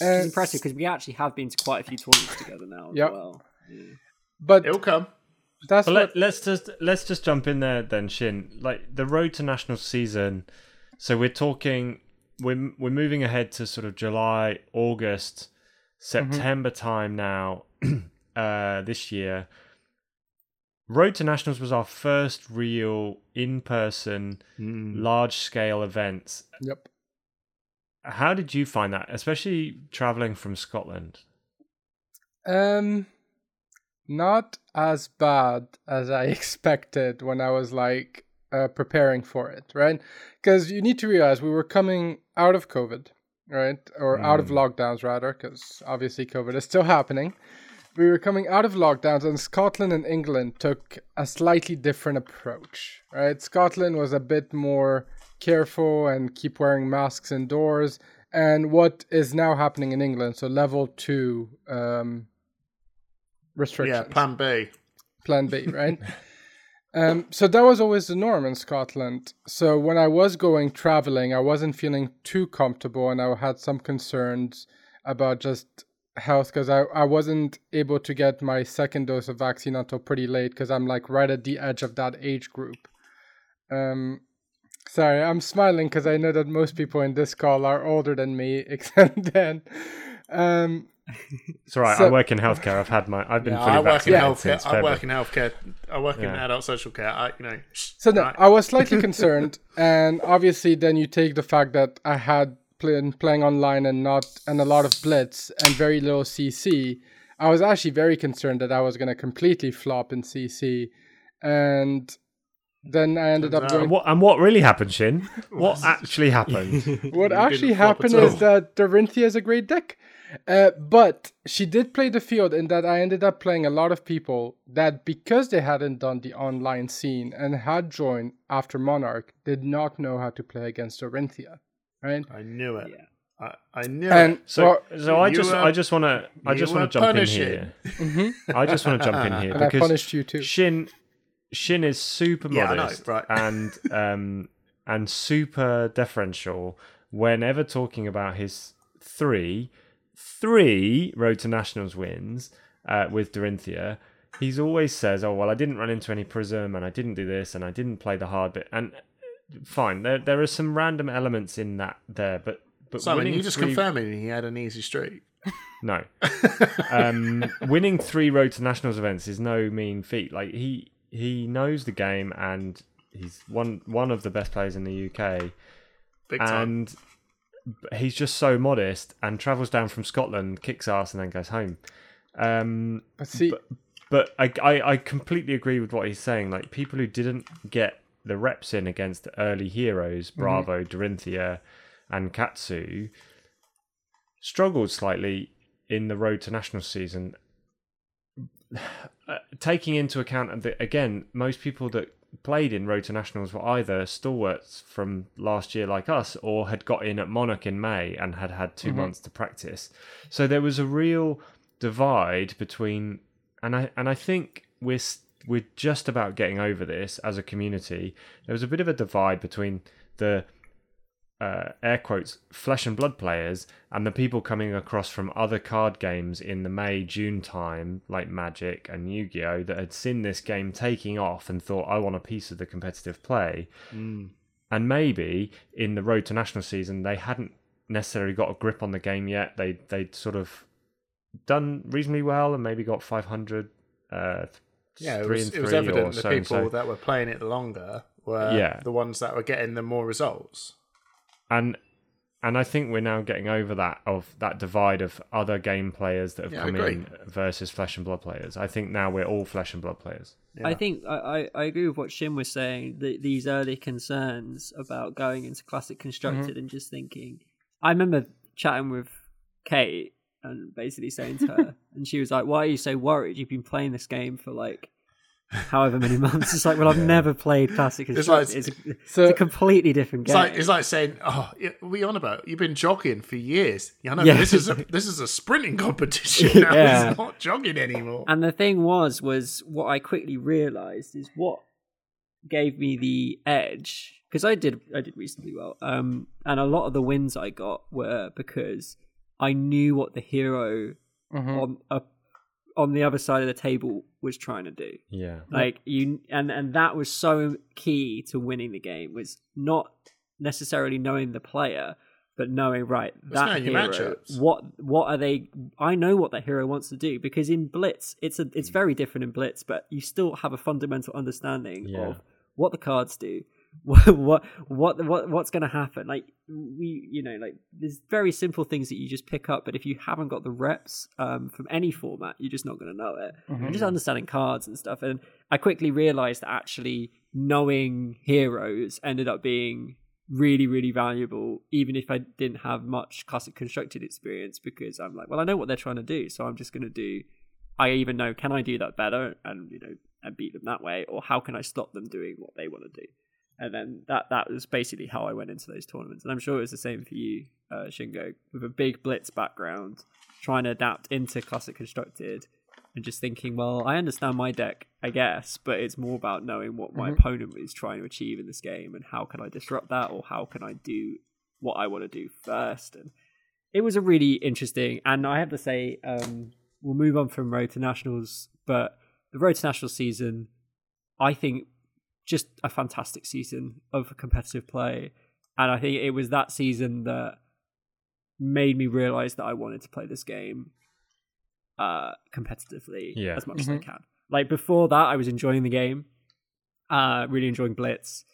Uh, It's impressive because we actually have been to quite a few tournaments together now as Yep. well. Yeah. But It'll come. that's Well, what let, let's just let's just jump in there then, Shin. Like the road to national season. So we're talking. We're we're moving ahead to sort of July, August, September time now. uh, this year, Road to Nationals was our first real in-person, large-scale event. yep. How did you find that, especially traveling from Scotland? Um, not as bad as I expected when I was like uh, preparing for it, right? Because you need to realize we were coming out of COVID, right? Or out of lockdowns, rather, because obviously COVID is still happening. We were coming out of lockdowns, and Scotland and England took a slightly different approach, right? Scotland was a bit more careful and keep wearing masks indoors. And what is now happening in England, so level two um, restrictions. Yeah, Plan B. Plan B, right? um, so that was always the norm in Scotland. So when I was going traveling, I wasn't feeling too comfortable, and I had some concerns about just health because I, I wasn't able to get my second dose of vaccine until pretty late because I'm like right at the edge of that age group. Um, sorry, I'm smiling because I know that most people in this call are older than me, except Dan. Um, It's all right. So- I work in healthcare. I've had my. I've been Yeah, fully I work in healthcare. since I work in healthcare. I work in adult social care. I, you know. So no, right. I was slightly concerned, and obviously, then you take the fact that I had been playing online and not and a lot of blitz and very little CC. I was actually very concerned that I was going to completely flop in CC, and then I ended up Turns going. And what, and what really happened, Shin? What actually happened? What actually didn't flop at happened is that Dorinthia is a great deck. Uh, but she did play the field in that I ended up playing a lot of people that because they hadn't done the online scene and had joined after Monarch did not know how to play against Dorinthia. Right? I knew it. Yeah. I, I knew And it. So, well, so I just, were- I just want to, I just want to jump in punishing. here. mhm, I just want to jump in here and I because punished you too. Shin, Shin is super Yeah, know, modest right. and um and super deferential whenever talking about his three three Road to Nationals wins uh, with Dorinthia. He's always says, "Oh well, I didn't run into any prism, and I didn't do this, and I didn't play the hard bit." And fine, there there are some random elements in that there, but but Simon, you just three- confirming he had an easy streak. no. um, winning three road to nationals events is no mean feat. Like he he knows the game and he's one one of the best players in the UK. Big time. And he's just so modest and travels down from Scotland, kicks ass, and then goes home. Um, But see, but I, I I completely agree with what he's saying. Like people who didn't get the reps in against early heroes, Bravo, Dorinthia, and Katsu, struggled slightly in the road to national season. Uh, taking into account that again, most people that played in road to nationals were either stalwarts from last year like us or had got in at monarch in may and had had 2 months to practice. So there was a real divide between and i and i think we're we're just about getting over this as a community. There was a bit of a divide between the uh, air quotes flesh and blood players and the people coming across from other card games in the May June time like Magic and Yu-Gi-Oh that had seen this game taking off and thought I want a piece of the competitive play. Mm. and maybe in the road to national season they hadn't necessarily got a grip on the game yet. They they'd sort of done reasonably well and maybe got 500 uh Yeah, it three was, and it was evident or the so people so. that were playing it longer were Yeah. the ones that were getting the more results. and and I think we're now getting over that of that divide of other game players that have Yeah, come in versus flesh and blood players. I think now we're all flesh and blood players. Yeah. I think I, I, I agree with what Shin was saying. The, these early concerns about going into classic constructed mm-hmm. and just thinking. I remember chatting with Kate and basically saying to her, and she was like, "Why are you so worried? You've been playing this game for like however many months." It's like, well, I've never played classic It's like-. It's, a, So- it's a completely different It's game. like it's like saying, "Oh, we're on about? You've been jogging for years. Yeah, I know. Yeah. This is a this is a sprinting competition now. Yeah. It's not jogging anymore." And the thing was, was what I quickly realized is what gave me the edge because I did, I did reasonably well. Um, and a lot of the wins I got were because I knew what the hero Mhm. on uh, on the other side of the table was trying to do. Yeah. Like you, and and that was so key to winning the game was not necessarily knowing the player, but knowing right that hero. What what are they? I know what that hero wants to do because in Blitz, it's a Mm. it's very different in Blitz, but you still have a fundamental understanding Yeah. of what the cards do. What what what what what's going to happen? Like we, you know, like there's very simple things that you just pick up, but if you haven't got the reps um, from any format, you're just not going to know it. And just understanding cards and stuff. And I quickly realized that actually knowing heroes ended up being really, really valuable, even if I didn't have much classic constructed experience, because I'm like, well, I know what they're trying to do, so I'm just going to do. I even know can I do that better, and you know, and beat them that way, or how can I stop them doing what they want to do? And then that that was basically how I went into those tournaments, and I'm sure it was the same for you, uh, Shingo, with a big blitz background, trying to adapt into classic constructed and just thinking, well, I understand my deck, I guess, but it's more about knowing what my Mhm. opponent is trying to achieve in this game and how can I disrupt that or how can I do what I want to do first. And it was a really interesting, and I have to say, um, we'll move on from Road to Nationals, but the Road to Nationals season, I think, just a fantastic season of competitive play. And I think it was that season that made me realize that I wanted to play this game uh competitively Yeah. as much as I Mhm. can. Like before that I was enjoying the game. Uh really enjoying Blitz.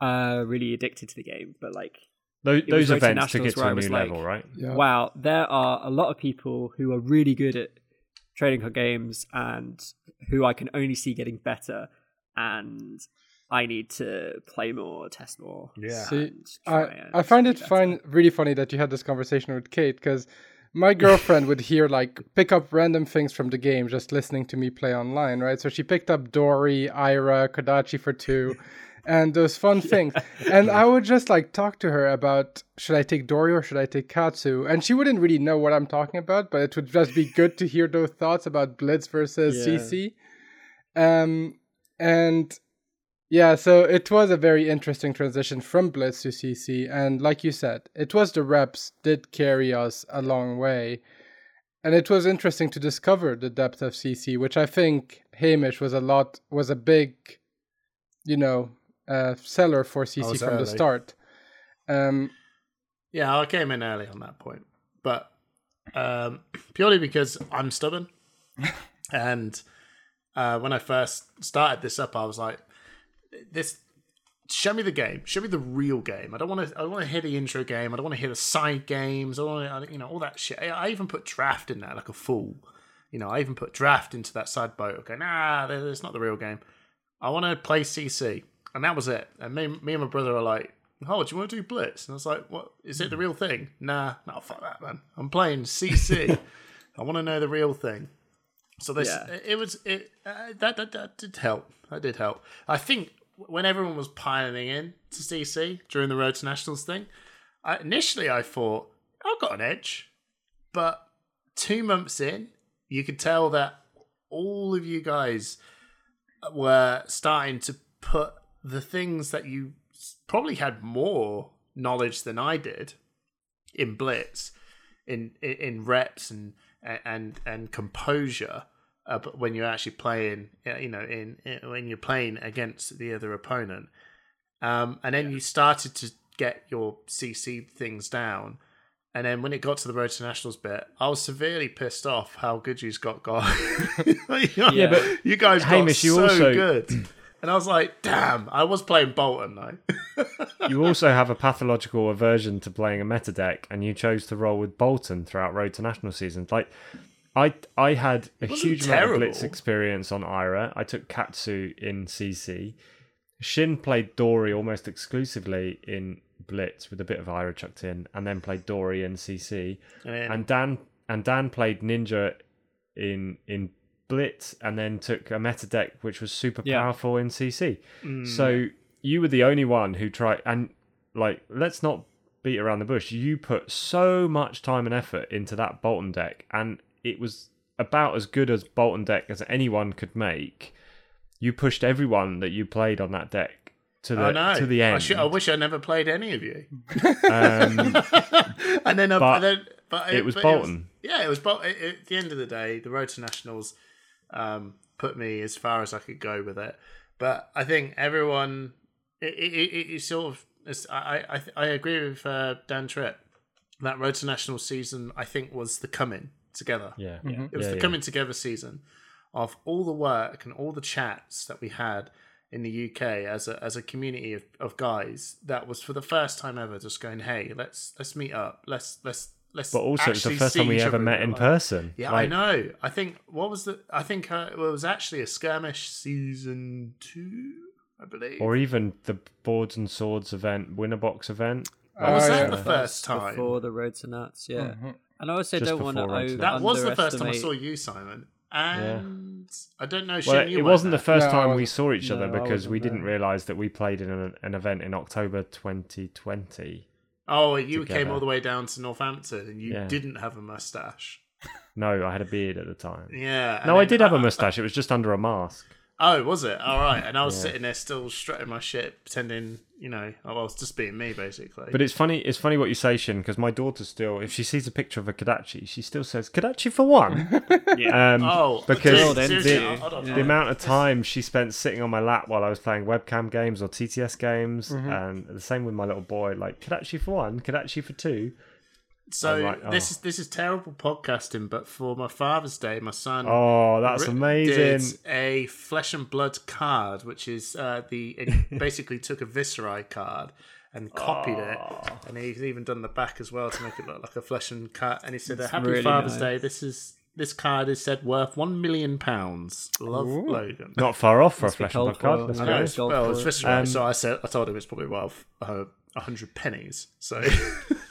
Uh really addicted to the game. But like Those, was those Road events took it to where I a was new like, level, right? Yeah. wow, there are a lot of people who are really good at trading card games and who I can only see getting better and I need to play more, test more. Yeah. See, and try I, and I find it better. fine, really funny that you had this conversation with Kate because my girlfriend would hear like pick up random things from the game just listening to me play online, right? So she picked up Dory, Ira, Kodachi for two, and those fun things. And I would just like talk to her about should I take Dory or should I take Katsu? And she wouldn't really know what I'm talking about, but it would just be good to hear those thoughts about Blitz versus Yeah. CC. Um, and yeah, so it was a very interesting transition from Blitz to CC, and like you said, it was the reps did carry us a long way, and it was interesting to discover the depth of CC, which I think Hamish was a lot was a big, you know, uh, seller for CC was from the start. Um, Yeah, I came in early on that point, but um, purely because I'm stubborn. and uh, when I first started this up, I was like, "This, show me the game. Show me the real game. I don't want to. I don't want to hear the intro game. I don't want to hear the side games. I don't want to, you know, all that shit. I, I even put draft in there like a fool. You know, I even put draft into that side boat. Okay, nah, it's not the real game. I want to play CC, and that was it. And me, me and my brother are like, "Oh, do you want to do Blitz?" And I was like, "What is it? The real thing?" Nah, no, fuck that, man. I'm playing CC. I want to know the real thing. So this, Yeah. it was it uh, that, that that did help. That did help. I think when everyone was piling in to CC during the Road to Nationals thing, I, initially I thought I've got an edge, but two months in, you could tell that all of you guys were starting to put the things that you probably had more knowledge than I did in blitz, in in, in reps and and and composure. Uh, but when you're actually playing, uh, you know, in, in when you're playing against the other opponent, um, and then you started to get your CC things down. And then when it got to the Road to Nationals bit, I was severely pissed off how good you's got got. yeah, but you guys got Hamish, you so also- good. And I was like, damn, I was playing Boltyn though. you also have a pathological aversion to playing a meta deck, and you chose to roll with Boltyn throughout Road to National seasons. Like, I I had a wasn't huge amount of blitz experience on Ira. I took Katsu in CC. Shin played Dory almost exclusively in Blitz with a bit of Ira chucked in, and then played Dory in CC. And then- And Dan and Dan played Ninja in in Blitz, and then took a meta deck which was super Yeah. powerful in CC. Mm. So you were the only one who tried, and like, let's not beat around the bush. You put so much time and effort into that Boltyn deck, and it was about as good as Boltyn deck as anyone could make. You pushed everyone that you played on that deck to the I know. to the end. I, should, I wish I never played any of you. um, and then, uh, But then, but it was but Boltyn. yeah, it was Boltyn. At the end of the day, the Road to Nationals um, put me as far as I could go with it. But I think everyone, it, it, it, it sort of, I, I, I agree with uh, Dan Tripp. That Road to Nationals season, I think, was the coming together. yeah, It was Yeah, the yeah. coming together season of all the work and all the chats that we had in the UK as a as a community of, of guys that was for the first time ever just going, hey, let's let's meet up, let's let's let's. But also, it's the first time we ever met in real life." person. Yeah, Like, I know. I think what was the? I think uh, it was actually a skirmish season two. I believe. or even the boards and swords event, winner box event. Oh, was Oh, that the first time? before the road to nuts. Yeah, Mhm. And I also Just don't want to. before Road to Nuts. That was the first time I saw you, Simon. And I don't know. Well, it weren't wasn't the first No, time we saw each other No, I because we didn't there. realize that we played in an, an event in October 2020. Oh, you together. came all the way down to Northampton and you Yeah. didn't have a mustache. No, I had a beard at the time. Yeah. No, I then did have a mustache. It was just under a mask. Oh, was it? All right. And I was Yeah. sitting there still strutting my shit, pretending, you know, I was just being me, basically. But it's funny. It's funny what you say, Shin, because my daughter still, if she sees a picture of a Kodachi, she still says Kodachi for one. Yeah. Um, oh, because dude, Well, the- hold the amount of time she spent sitting on my lap while I was playing webcam games or TTS games, and the same with my little boy, like Kodachi for one, Kodachi for two. So I'm like, this oh. is this is terrible podcasting, but for my Father's Day, my son Oh, that's ri- amazing! did a flesh and blood card, which is uh, the it basically took a Viserai card and copied it, and he's even done the back as well to make it look like a flesh and cut. And he said, "Happy really Father's nice. Day. This is this card is said worth one million pounds. Love Logan." Not far off for a flesh and blood card. foil. Let's I know, No, it's, well, it's it. Viserai, Um, so I said I told him it's probably worth uh, a hundred pennies. So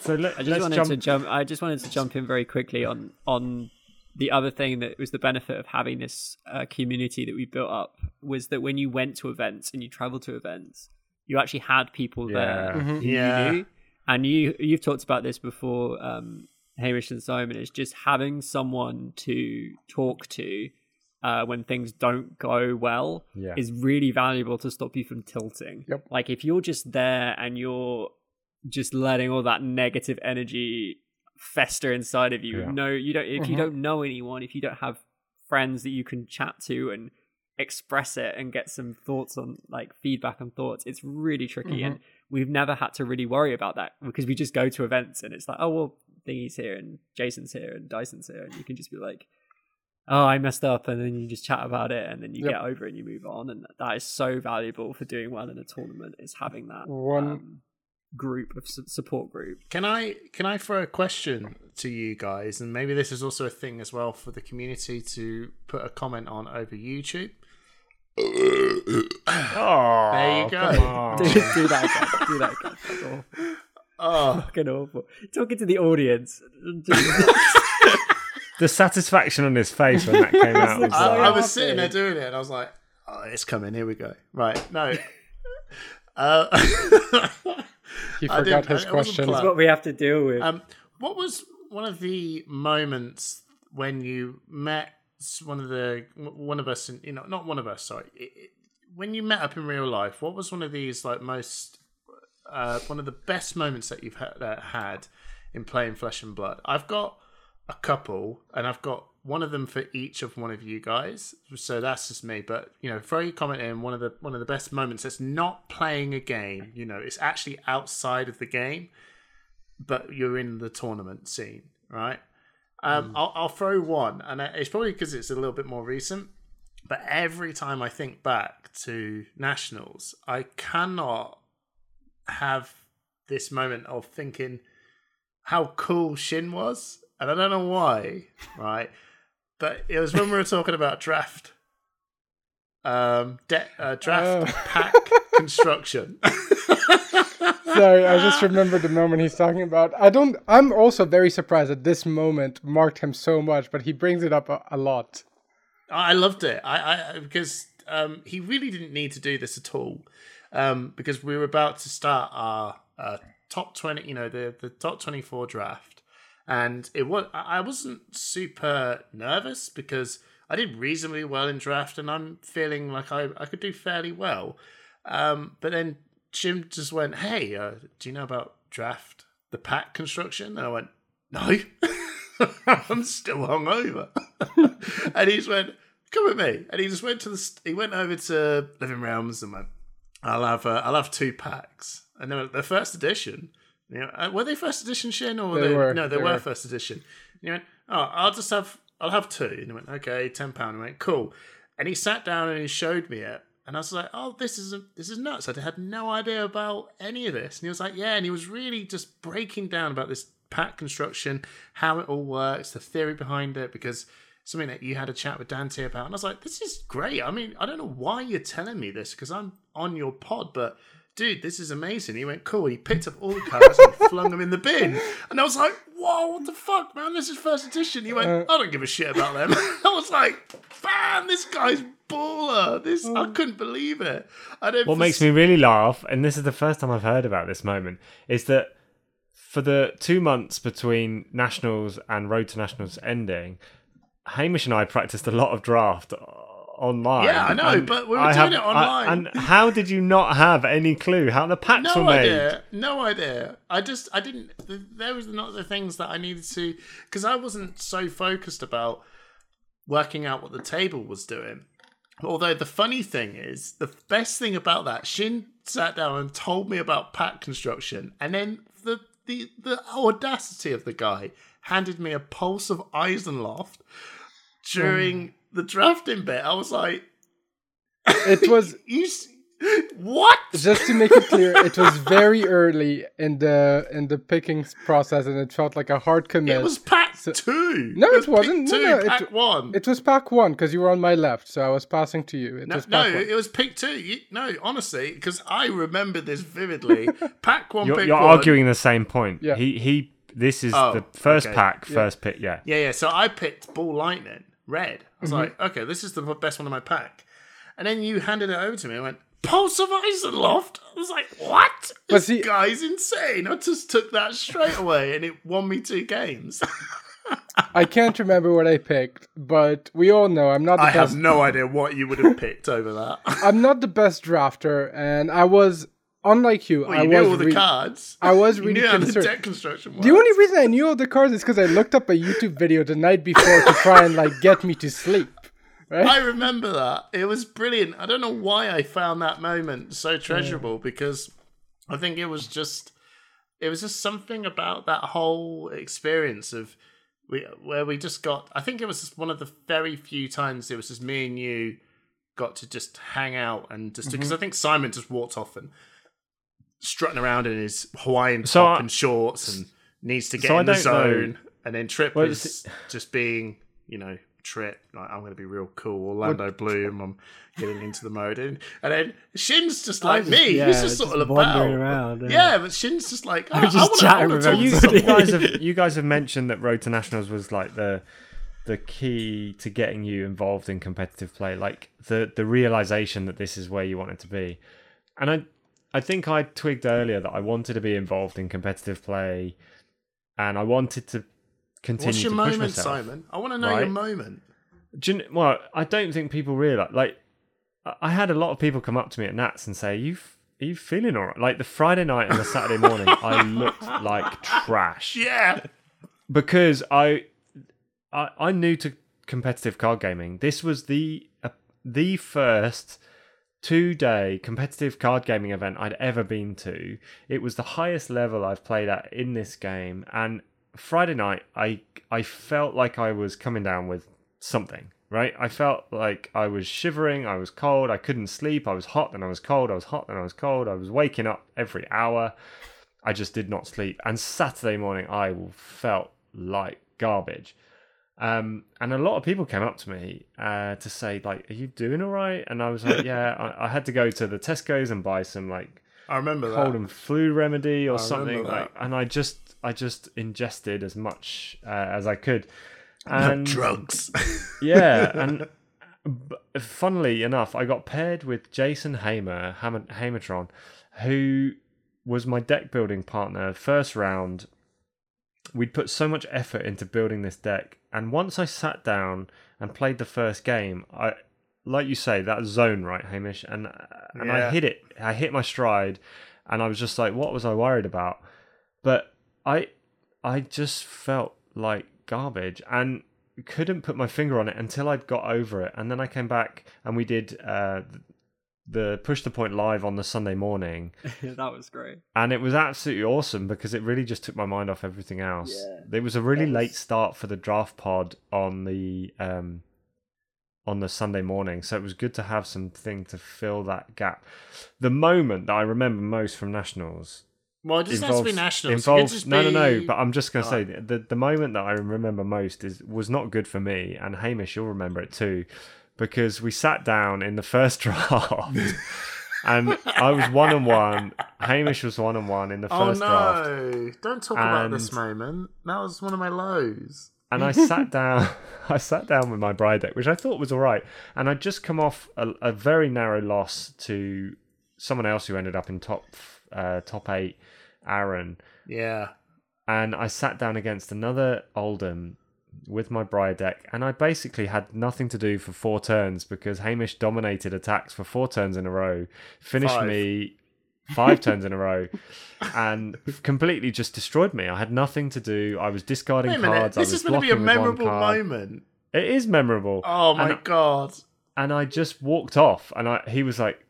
So let, I just us wanted jump. to jump. I just wanted to jump in very quickly on on the other thing that was the benefit of having this uh, community that we built up was that when you went to events and you traveled to events, you actually had people Yeah. there who Yeah. you knew, and you you've talked about this before, um, Hamish and Simon. Is just having someone to talk to. Uh, when things don't go well, Yeah. is really valuable to stop you from tilting. Yep. Like if you're just there and you're just letting all that negative energy fester inside of you. Yeah. No, you don't. If you Mhm. don't know anyone, if you don't have friends that you can chat to and express it and get some thoughts on like feedback and thoughts, it's really tricky. And we've never had to really worry about that because we just go to events and it's like, oh well, Thingy's here and Jason's here and Dyson's here, and you can just be like. Oh, I messed up, and then you just chat about it, and then you Yep. get over it and you move on, and that is so valuable for doing well in a tournament. Is having that One- um, group of support group. Can I can I throw a question to you guys, and maybe this is also a thing as well for the community to put a comment on over YouTube. Oh, There you go. come do, do that again. Do that again. That's. Oh, Fucking awful. Talking to the audience. the satisfaction on his face when that came out was I, like, I was sitting there doing it, and I was like, "Oh, it's coming. Here we go." Right? No. Uh, He I forgot didn't- his it wasn't question. That's what we have to deal with. Um, what was one of the moments when you met one of the one of us? In, you know, not one of us. Sorry, it, it, when you met up in real life, what was one of these like most uh, one of the best moments that you've had, uh, had in playing Flesh and Blood? I've got a couple, and I've got one of them for each of one of you guys. So that's just me. But you know, throw your comment in. One of the one of the best moments. That's not playing a game. You know, it's actually outside of the game but you're in the tournament scene, right? Um, I'll, I'll throw one, and it's probably because it's a little bit more recent. But every time I think back to nationals, I cannot have this moment of thinking how cool Shin was, and I don't know why, right? But it was when we were talking about draft, um, de- uh, draft Oh. pack construction. Sorry, I just remembered the moment he's talking about. I don't. I'm also very surprised that this moment marked him so much, but he brings it up a, a lot. I loved it. I, I because um, he really didn't need to do this at all, um, because we were about to start our uh, top twenty. You know, the the top twenty four draft, and it was. I wasn't super nervous because I did reasonably well in draft, and I'm feeling like I I could do fairly well. Um, but then Jim just went, "Hey, uh, do you know about draft the pack construction?" And I went, "No." I'm still hungover. and he just went, "Come with me." And he just went to the. He went over to Living Realms and went, "I'll have. Uh, I'll have two packs." And were the first edition. You know, uh, were they first edition, Shin, or were They they? were, no, they, they were, were. first edition. And he went, "Oh, I'll just have. I'll have two. And he went, "Okay, ten pound." I went, "Cool." And he sat down and he showed me it. And I was like, "Oh, this is this is nuts! I had no idea about any of this." And he was like, "Yeah," and he was really just breaking down about this pack construction, how it all works, the theory behind it, because something that you had a chat with Dante about, and I was like, this is great. I mean, I don't know why you're telling me this because I'm on your pod, but dude, this is amazing. He went, cool. He picked up all the cards and flung them in the bin. And I was like, whoa, what the fuck, man? This is first edition. He went, Uh, I don't give a shit about them. I was like, man, this guy's baller. This, I couldn't believe it. I don't What makes me really laugh, and this is the first time I've heard about this moment, is that for the two months between Nationals and Road to Nationals ending, Hamish and I practiced a lot of draft online. Yeah, I know, but we were I doing have- it online. I- and how did you not have any clue how the packs were no made? idea no idea i just i didn't th- there was not the things that i needed to because i wasn't so focused about working out what the table was doing although the funny thing is the best thing about that shin sat down and told me about pack construction and then the the, the audacity of the guy handed me a pulse of Isenloft during mm. The drafting bit i was like It was you what just to make it clear, it was very early in the in the picking process, and it felt like a hard commit. It was pack So- two. No, it was pick wasn't. No, Two, no, it- pack one. It was pack one because you were on my left, so I was passing to you. It no, was no, one. it was pick two. You, no, honestly, because I remember this vividly. pack one, You're, pick you're one. arguing the same point. Yeah. He he. This is Oh, the first okay. pack, first pick. Yeah. Yeah, yeah. So I picked Ball Lightning, red. I was Mm-hmm. like, okay, this is the best one in my pack. And then you handed it over to me and went, Pulse of Isenloft. I was like, what? This see- guy's insane. I just took that straight away and it won me two games. I can't remember what I picked, but we all know I'm not the I best. have no idea what you would have picked over that. I'm not the best drafter, and I was unlike you. Well, I you was knew all the re- cards. I was You really knew how the concerned. deck construction. The only reason I knew all the cards is because I looked up a YouTube video the night before to try and like get me to sleep. Right? I remember that. It was brilliant. I don't know why I found that moment so treasurable because I think it was just it was just something about that whole experience of we where we just got I think it was just one of the very few times it was just me and you got to just hang out and just because mm-hmm. I think Simon just walked off and strutting around in his Hawaiian So top I- and shorts and needs to get So in the don't know- zone and then Trip Well, is just being you know Trip like I'm going to be real cool Orlando Bloom I'm getting into the mode and, and then Shin's just like just- me yeah, he's just sort just of wandering about around, yeah. yeah. but Shin's just like I, oh, I'm just I wanna, chatting with talk to everybody. someone. you guys have you guys have mentioned that Road to Nationals was like the the key to getting you involved in competitive play, like the the realization that this is where you wanted to be. And I I think I twigged earlier that I wanted to be involved in competitive play, and I wanted to continue What's your moment myself. Simon I want to know your moment you well, I don't think people realize. Like, I- I had a lot of people come up to me at Nats and say, "Are you are you feeling all right?" Like the Friday night and the Saturday morning, I looked like trash yeah because I, I I'm new to competitive card gaming. This was the uh, the first two day competitive card gaming event I'd ever been to. It was the highest level I've played at in this game, and Friday night I I felt like I was coming down with something. Right, I felt like I was shivering. I was cold. I couldn't sleep. I was hot, then I was cold. I was hot, then I was cold. I was waking up every hour. I just did not sleep. And Saturday morning, I felt like garbage. Um, and a lot of people came up to me uh, to say, like, "Are you doing all right?" And I was like, "Yeah." I, I had to go to the Tesco's and buy some like I remember cold that and flu remedy or I something. Like, and I just, I just ingested as much uh, as I could. And drugs yeah, and funnily enough, I got paired with Jason Hamer, Ham- Hamertron, who was my deck building partner. First round, we'd put so much effort into building this deck, and once I sat down and played the first game, I, like you say, that zone, right, Hamish, and and I hit it. I hit my stride, and I was just like, what was I worried about? But I, I just felt like garbage, and couldn't put my finger on it until I'd got over it. And then I came back and we did uh, the push the point live on the Sunday morning, that was great. and it was absolutely awesome because it really just took my mind off everything else. Yeah, it was a really that late start for the draft pod on the um, on the Sunday morning, so it was good to have something to fill that gap. The moment that I remember most from nationals Well, it doesn't have to be nationals. Involves, just no, no, no. But I'm just gonna say the the moment that I remember most is was not good for me, and Hamish, you'll remember it too, because we sat down in the first draft, and I was one and one. Hamish was one and one in the Oh first draft, no! Don't talk about this moment. That was one of my lows. and I sat down. I sat down with my Briar deck, which I thought was all right, and I'd just come off a, a very narrow loss to someone else who ended up in top uh, top eight, Aaron. Yeah. and I sat down against another Oldhim with my Briar deck, and I basically had nothing to do for four turns because Hamish dominated attacks for four turns in a row, finished Five. me five turns in a row, and completely just destroyed me. I had nothing to do. I was discarding cards. This I was is going to be a blocking with one memorable moment. It is memorable. Oh my And- god! and I just walked off, and I he was like,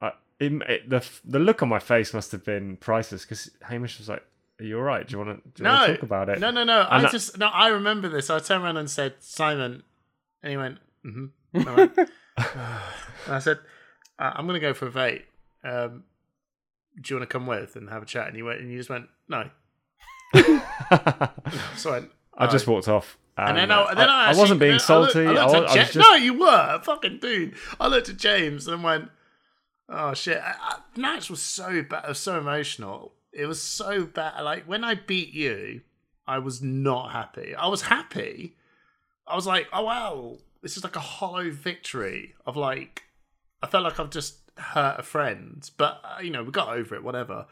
I, it, it, the the look on my face must have been priceless because Hamish was like, "Are you all right? Do you want to do you No, want to talk about it?" No, no, no. I And I- just no. I remember this. I turned around and said, "Simon," and he went, "Mm-hmm." I, went, and I said, uh, "I'm going to go for a vape. Um, do you want to come with and have a chat?" And you went, and you just went, "No." So I, went, I just walked off. And then, uh, I, then I, I actually- wasn't being I salty. looked- I I, looked I Ja- was just No, you were fucking dude. I looked at James and went, "Oh shit!" I, I, was so bad. Was so emotional. It was so bad. Like when I beat you, I was not happy. I was happy. I was like, "Oh wow, this is like a hollow victory." Of like, I felt like I've just hurt a friend, but uh, you know, we got over it. Whatever.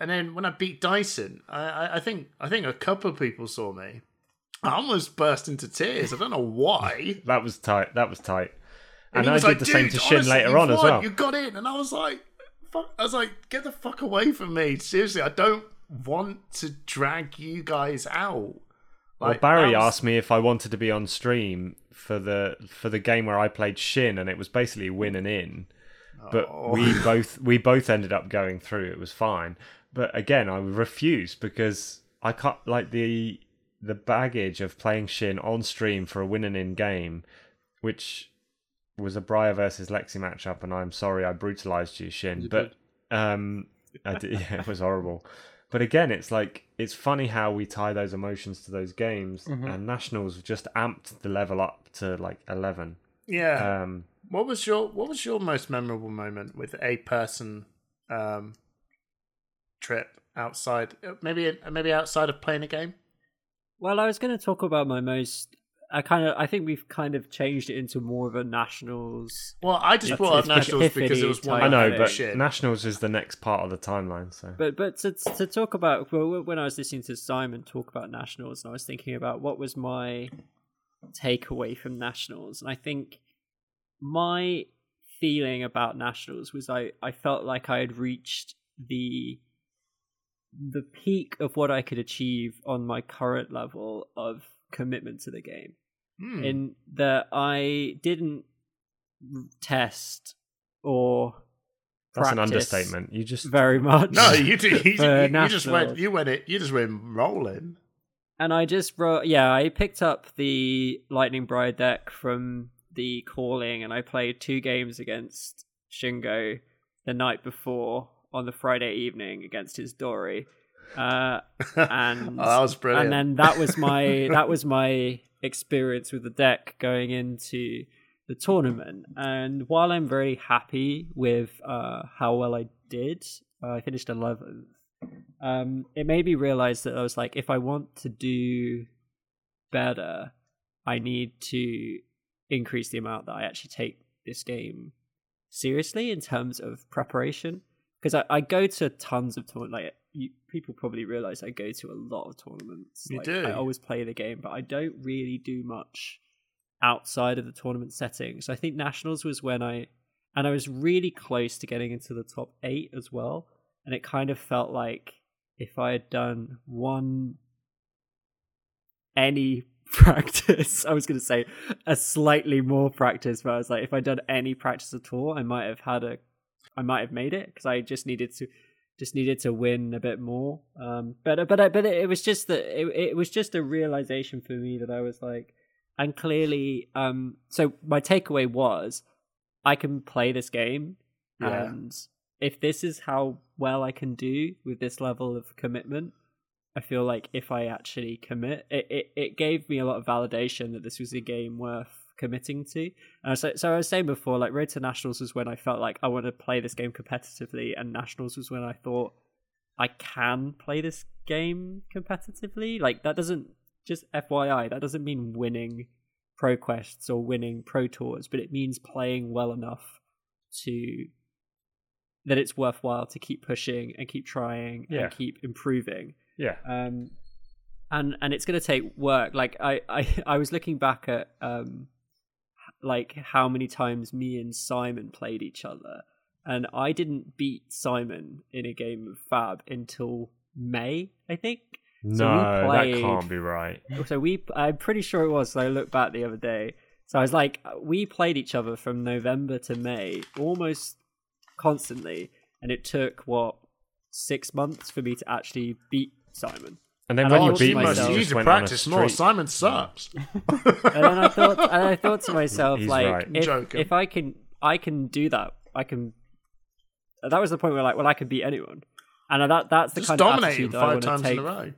And then when I beat Dyson, I, I, I think I think a couple of people saw me. I almost burst into tears. I don't know why. that was tight. That was tight. And, he I did like, the same to Shin later on as well. You got in, and I was like, "Fuck!" I was like, "Get the fuck away from me!" Seriously, I don't want to drag you guys out. Well, Barry was- asked me if I wanted to be on stream for the for the game where I played Shin, and it was basically win and in. But Oh. we both we both ended up going through. It was fine. But again, I refused because I can't like the the baggage of playing Shin on stream for a win and in game, which was a Briar versus Lexi matchup, and I'm sorry I brutalized you, Shin. You but um, I did, yeah, it was horrible. But again, it's like it's funny how we tie those emotions to those games, and Nationals just amped the level up to like eleven. Yeah. Um, what was your What was your most memorable moment with a person um, trip outside? uh, Maybe maybe outside of playing a game. Well, I was going to talk about my most. I kind of. I think we've kind of changed it into more of a nationals. Well, I just brought up nationals because it was one. I know, of but shit. Nationals is the next part of the timeline. So But but to to talk about well, when I was listening to Simon talk about nationals, and I was thinking about what was my takeaway from nationals, and I think my feeling about nationals was I I felt like I had reached the the peak of what I could achieve on my current level of commitment to the game Hmm. in that I didn't test or that's an understatement. You just very much. No, you did. You, you, you just went. You went it. You just went rolling. And I just wrote, yeah, I picked up the Lightning Briar deck from the calling, and I played two games against Shingo the night before on the Friday evening against his Dory. Uh, and oh, that was brilliant. and then that was my that was my experience with the deck going into the tournament. And while I'm very happy with uh, how well I did, uh, I finished 11th. Um, it made me realize that I was like, if I want to do better, I need to increase the amount that I actually take this game seriously in terms of preparation. Because I, I go to tons of tournaments. Like you, people probably realize I go to a lot of tournaments. You like, do. I always play the game, but I don't really do much outside of the tournament setting. So I think nationals was when I, and I was really close to getting into the top eight as well. And it kind of felt like if I had done one any practice, I was going to say a slightly more practice, but I was like, if I'd done any practice at all, I might have had a, I might have made it because I just needed to, just needed to win a bit more. Um, but but but it, it was just that it, it was just a realization for me that I was like, and clearly, um, so my takeaway was, I can play this game, Yeah. and if this is how well I can do with this level of commitment. I feel like if I actually commit, it, it, it gave me a lot of validation that this was a game worth committing to. And so, so I was saying before, like Road to Nationals was when I felt like I want to play this game competitively, and Nationals was when I thought I can play this game competitively. Like that doesn't just FYI, that doesn't mean winning pro quests or winning pro tours, but it means playing well enough to that it's worthwhile to keep pushing and keep trying Yeah. and keep improving. Yeah. Um, and and it's going to take work. Like I, I I was looking back at um, like how many times me and Simon played each other, and I didn't beat Simon in a game of Fab until May, I think. So we No, played- that can't be right. So we, I'm pretty sure it was. So I looked back the other day. So I was like, we played each other from November to May, almost constantly, and it took what six months for me to actually beat Simon. And then And when I you thought beat to me, myself- you you need to went on a practice more. streak. Simon sucks. And then I thought, and I thought to myself, He's like, right. if, if I can, I can do that. I can. That was the point where, like, well, I can beat anyone, and that that's the Just kind of dominating attitude that I want to take in a row.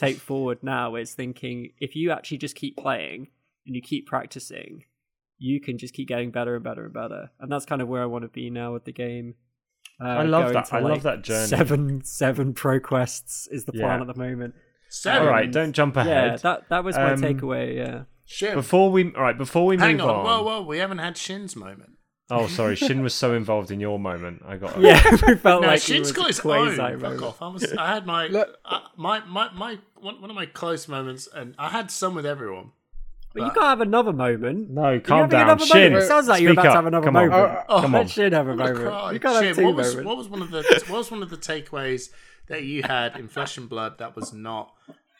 take forward now is thinking if you actually just keep playing and you keep practicing, you can just keep getting better and better and better. And that's kind of where I want to be now with the game. Uh, I love that- to, I love that journey. Seven seven pro quests is the plan Yeah. at the moment. Seven. All right, don't jump ahead. Yeah, that that was my Um, takeaway. Yeah. Shin. Before we, all right, before we Hang move on. Hang on. Whoa, whoa. We haven't had Shin's moment. Oh, sorry, Shin was so involved in your moment. I got. Yeah, we felt No, like it Shin's was got a his quasi own. Fuck off. I was. I had my Look- uh, my my my one, one of my close moments, and I had some with everyone. But you can't have another moment. No, You're calm down, another Shin. moment. It sounds like you're speak about to have another Come on. moment. Oh, Come Let on. Shin have a I'm moment. cry. You can't Shin, have two what was moments. what was one of the what was one of the takeaways that you had in Flesh and Blood that was not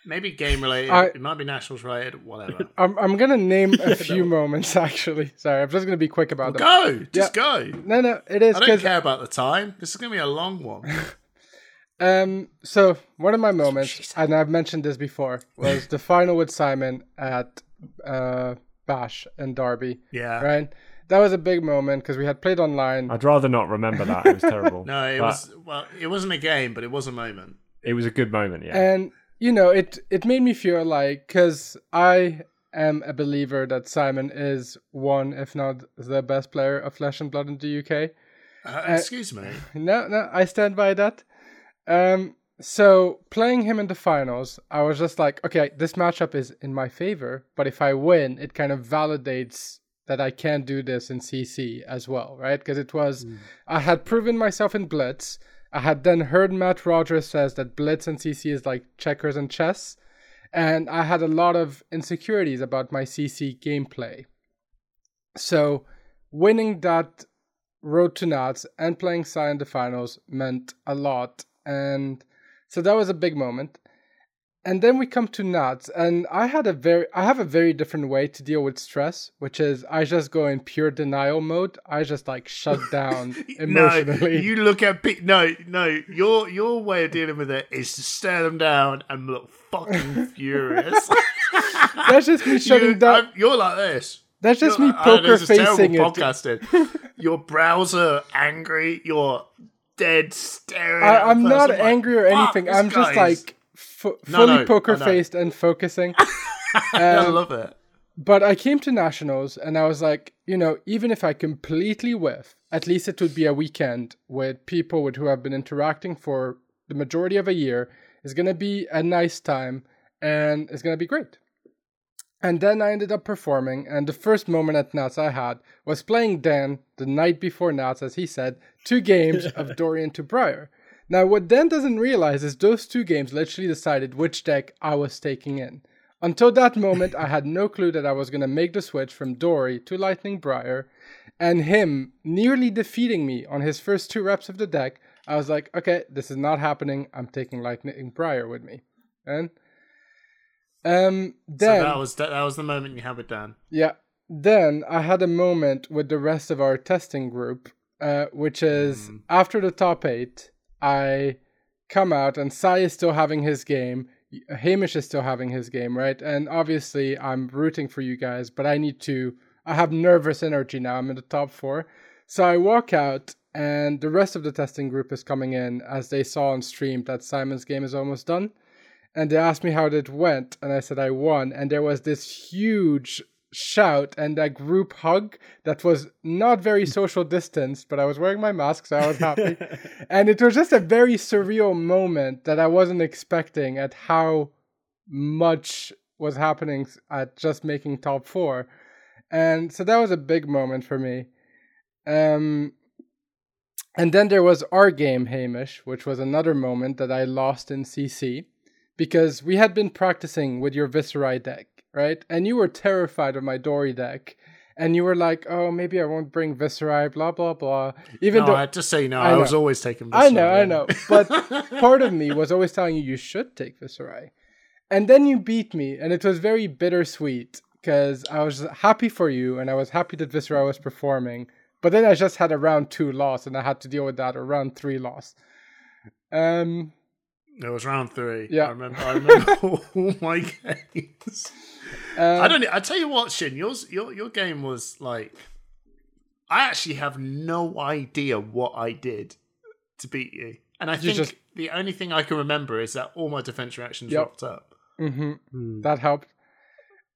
maybe game related? I- it might be nationals related. Whatever. I'm I'm gonna name a few moments actually. Sorry, I'm just gonna be quick about them. Go. Just go. No, no, it is I don't care about the time. This is gonna be a long one. um. So one of my moments, and I've mentioned this before, was the final with Simon at uh Bash and Derby. Yeah. Right. That was a big moment because we had played online. I'd rather not remember that. It was terrible. No, it But was well. It wasn't a game, but it was a moment. It was a good moment. Yeah. and you know it it made me feel like because i am a believer that simon is one if not the best player of flesh and blood in the uk Uh, excuse me. no no i stand by that um so playing him in the finals i was just like okay this matchup is in my favor but if i win it kind of validates that i can do this in cc as well right? Because it was mm. i had proven myself in blitz. I had then heard matt rogers says that blitz and cc is like checkers and chess. And i had a lot of insecurities about my cc gameplay. So winning that road to Nats and playing Psy in the finals meant a lot. And so that was a big moment. And then we come to Nats, and I had a very, I have a very different way to deal with stress, which is I just go in pure denial mode. I just like shut down emotionally. No, you look at pe- no, no. Your your way of dealing with it is to stare them down and look fucking furious. That's just me shutting you, down. I'm- You're like this. That's just You're me like, oh, know poker facing it. Podcasting. Your browser angry. You're dead staring. I, at i'm not person like, angry or anything. I'm just guy is-" like fu- No, fully no, poker faced and focusing. I Um, love it. But I came to nationals and I was like, you know, even if I completely whiff, at least it would be a weekend with people with who I've been interacting for the majority of a year. It's gonna be a nice time and it's gonna be great. And then I ended up performing, and the first moment at Nats I had was playing Dan the night before Nats, as he said, two games of Dorian to Briar. Now, what Dan doesn't realize is those two games literally decided which deck I was taking in. Until that moment, I had no clue that I was going to make the switch from Dory to Lightning Briar, and him nearly defeating me on his first two reps of the deck. I was like, okay, this is not happening. I'm taking Lightning Briar with me. And um, So that was that, that was the moment you had with Dan. yeah. Then I had a moment with the rest of our testing group, uh, which is Mm. after the top eight, I come out and Sai is still having his game. Hamish is still having his game, right? And obviously, I'm rooting for you guys, but I need to. I have nervous energy now. I'm in the top four. So I walk out and the rest of the testing group is coming in as they saw on stream that Simon's game is almost done. And they asked me how it went, and I said I won. And there was this huge shout and a group hug that was not very social distanced, but I was wearing my mask, so I was happy. and it was just a very surreal moment that I wasn't expecting at how much was happening at just making top four. And so that was a big moment for me. Um, and then there was our game, Hamish, which was another moment that I lost in CC because we had been practicing with your Viserai deck, right? And you were terrified of my Dory deck. And you were like, oh, maybe I won't bring Viserai, blah, blah, blah. Even no, though. I had to say no. I I, was always taking. I know, I know. But part of me was always telling you you should take Viserai. And then you beat me, and it was very bittersweet because I was happy for you and I was happy that Viserai was performing. But then I just had a round two loss and I had to deal with that, or round three loss. Um, It was round three. Yeah. I remember. I remember all my games. uh, I don't. I tell you what, Shin, yours, your your game was like. I actually have no idea what I did to beat you, and I think just- the only thing I can remember is that all my defense reactions Yep. rocked up. mhm, Hmm. that helped.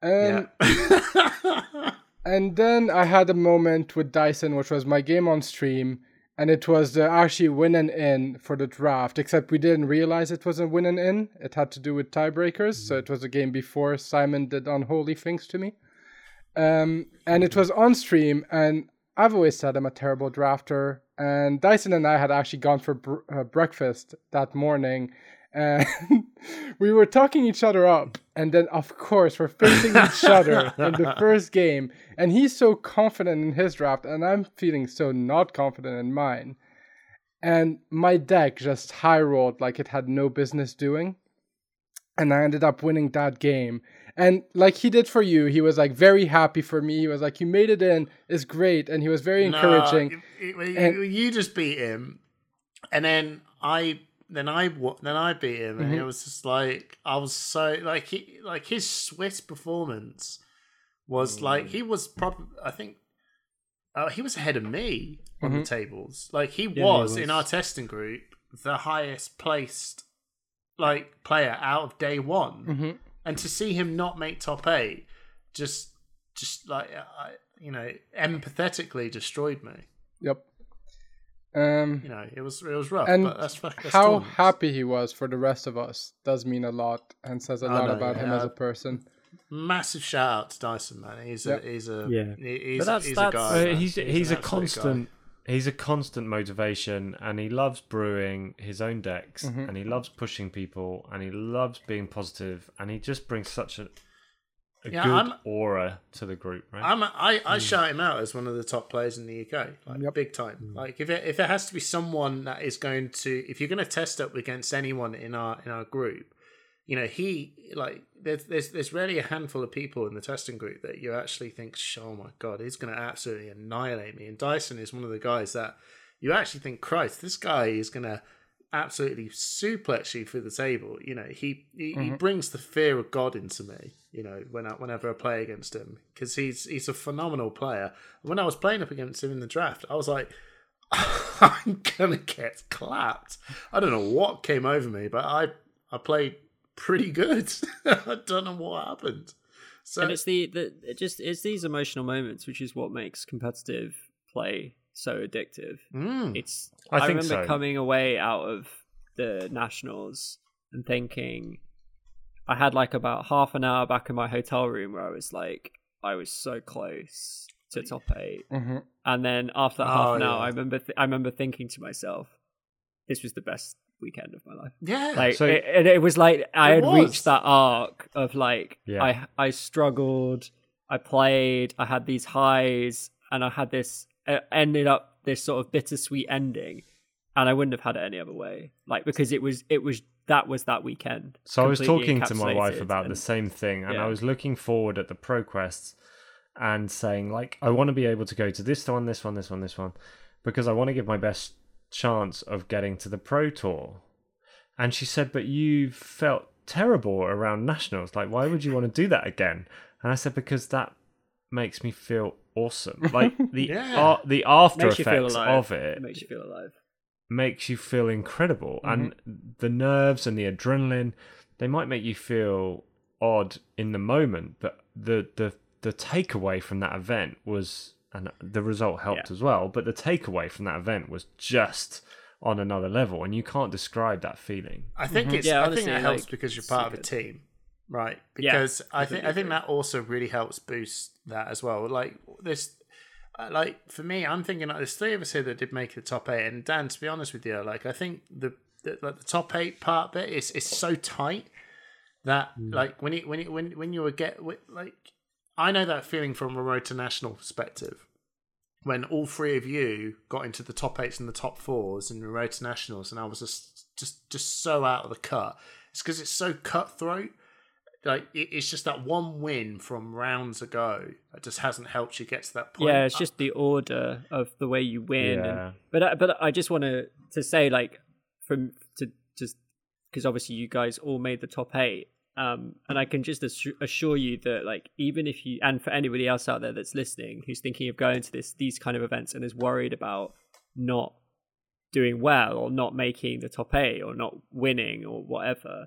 Um, yeah. And then I had a moment with Dyson, which was my game on stream, and it was the actually win and in for the draft. Except we didn't realize it was a win and in. It had to do with tiebreakers, so it was a game before Simon did unholy things to me. Um, and it was on stream, and I've always said I'm a terrible drafter. And Dyson and I had actually gone for br- uh, breakfast that morning, and we were talking each other up. And then, of course, we're facing each other in the first game, and he's so confident in his draft, and I'm feeling so not confident in mine. And my deck just high rolled like it had no business doing. And I ended up winning that game. And like he did for you, he was like very happy for me. He was like, You made it in, it's great. And he was very encouraging. No, it- it- And- you just beat him, and then I then I then I beat him, and Mhm. it was just like I was so like he like his Swiss performance was like he was probably I think uh, he was ahead of me on the Mhm. tables. Like he he was, in our testing group the highest placed like player out of day one Mhm. and to see him not make top eight just just like I, you know empathetically destroyed me Yep. Um, you know it was it was rough and but that's, that's how tournaments. happy he was for the rest of us does mean a lot and says a I lot know, about him yeah. as a person. massive shout out to Dyson man he's a he's a Yeah. he's, But that's- he's that's- a guy Uh, man. he's he's a absolute guy. constant he's a constant motivation and he loves brewing his own decks Mhm. and he loves pushing people and he loves being positive and he just brings such a, a Yeah, good I'm- aura to the group right I'm a, I, I hmm. shout him out as one of the top players in the UK, like Yep. big time. Hmm. Like if it, if it has to be someone that is going to, if you're going to test up against anyone in our in our group, you know he like there's there's there's rarely a handful of people in the testing group that you actually think, oh my god, he's going to absolutely annihilate me. And Dyson is one of the guys that you actually think, Christ, this guy is going to absolutely suplex you through the table. You know, he he, he mm-hmm. brings the fear of God into me. You know, when I, whenever I play against him, because he's he's a phenomenal player. When I was playing up against him in the draft, I was like, I'm gonna get clapped. I don't know what came over me, but I I played pretty good. I don't know what happened. So and it's the, the it just it's these emotional moments which is what makes competitive play so addictive. mm, It's I I, think remember so. coming away out of the nationals and thinking I had like about half an hour back in my hotel room where I was like I was so close to top eight, hmm and then after that Oh, half an hour, yeah. I remember th- I remember thinking to myself, "This was the best weekend of my life." yeah, like So- it, it, it was like I had was. reached that arc of like Yeah. I I struggled, I played, I had these highs, and I had this ended up this sort of bittersweet ending, and I wouldn't have had it any other way. Like because it was it was that was that weekend. So I was talking to my wife about and- the same thing, and yeah. I was looking forward at the pro quests and saying like, I want to be able to go to this one, this one, this one, this one, because I want to give my best chance of getting to the pro tour. And she said, "But you felt terrible around nationals. Like, why would you want to do that again?" And I said, "Because that makes me feel awesome. Like the Yeah. ar- the after Makes you feel effects alive. of it makes you feel alive. makes you feel incredible and mm-hmm. the nerves and the adrenaline they might make you feel odd in the moment but the the the takeaway from that event was and the result helped Yeah. as well but the takeaway from that event was just on another level and you can't describe that feeling I think mm-hmm. it's. Yeah, I honestly, think it helps like, because you're so part of a good. team, right? Yeah, Because I think I think that also really helps boost that as well. Like this, uh, like for me, I'm thinking like there's three of us here that did make the top eight, and Dan, to be honest with you, like I think the the, like the top eight part bit is is so tight that Mm. like when it when it when when you were get like I know that feeling from a road to national perspective when all three of you got into the top eights and the top fours in the road to nationals, and I was just just just so out of the cut. It's because it's so cutthroat. Like it's just that one win from rounds ago that just hasn't helped you get to that point. Yeah, it's just the order of the way you win. and- but I- but I just want to to say like from to just because obviously you guys all made the top eight. Um, and I can just assure you that, like, even if you, and for anybody else out there that's listening who's thinking of going to this these kind of events and is worried about not doing well or not making the top eight or not winning or whatever,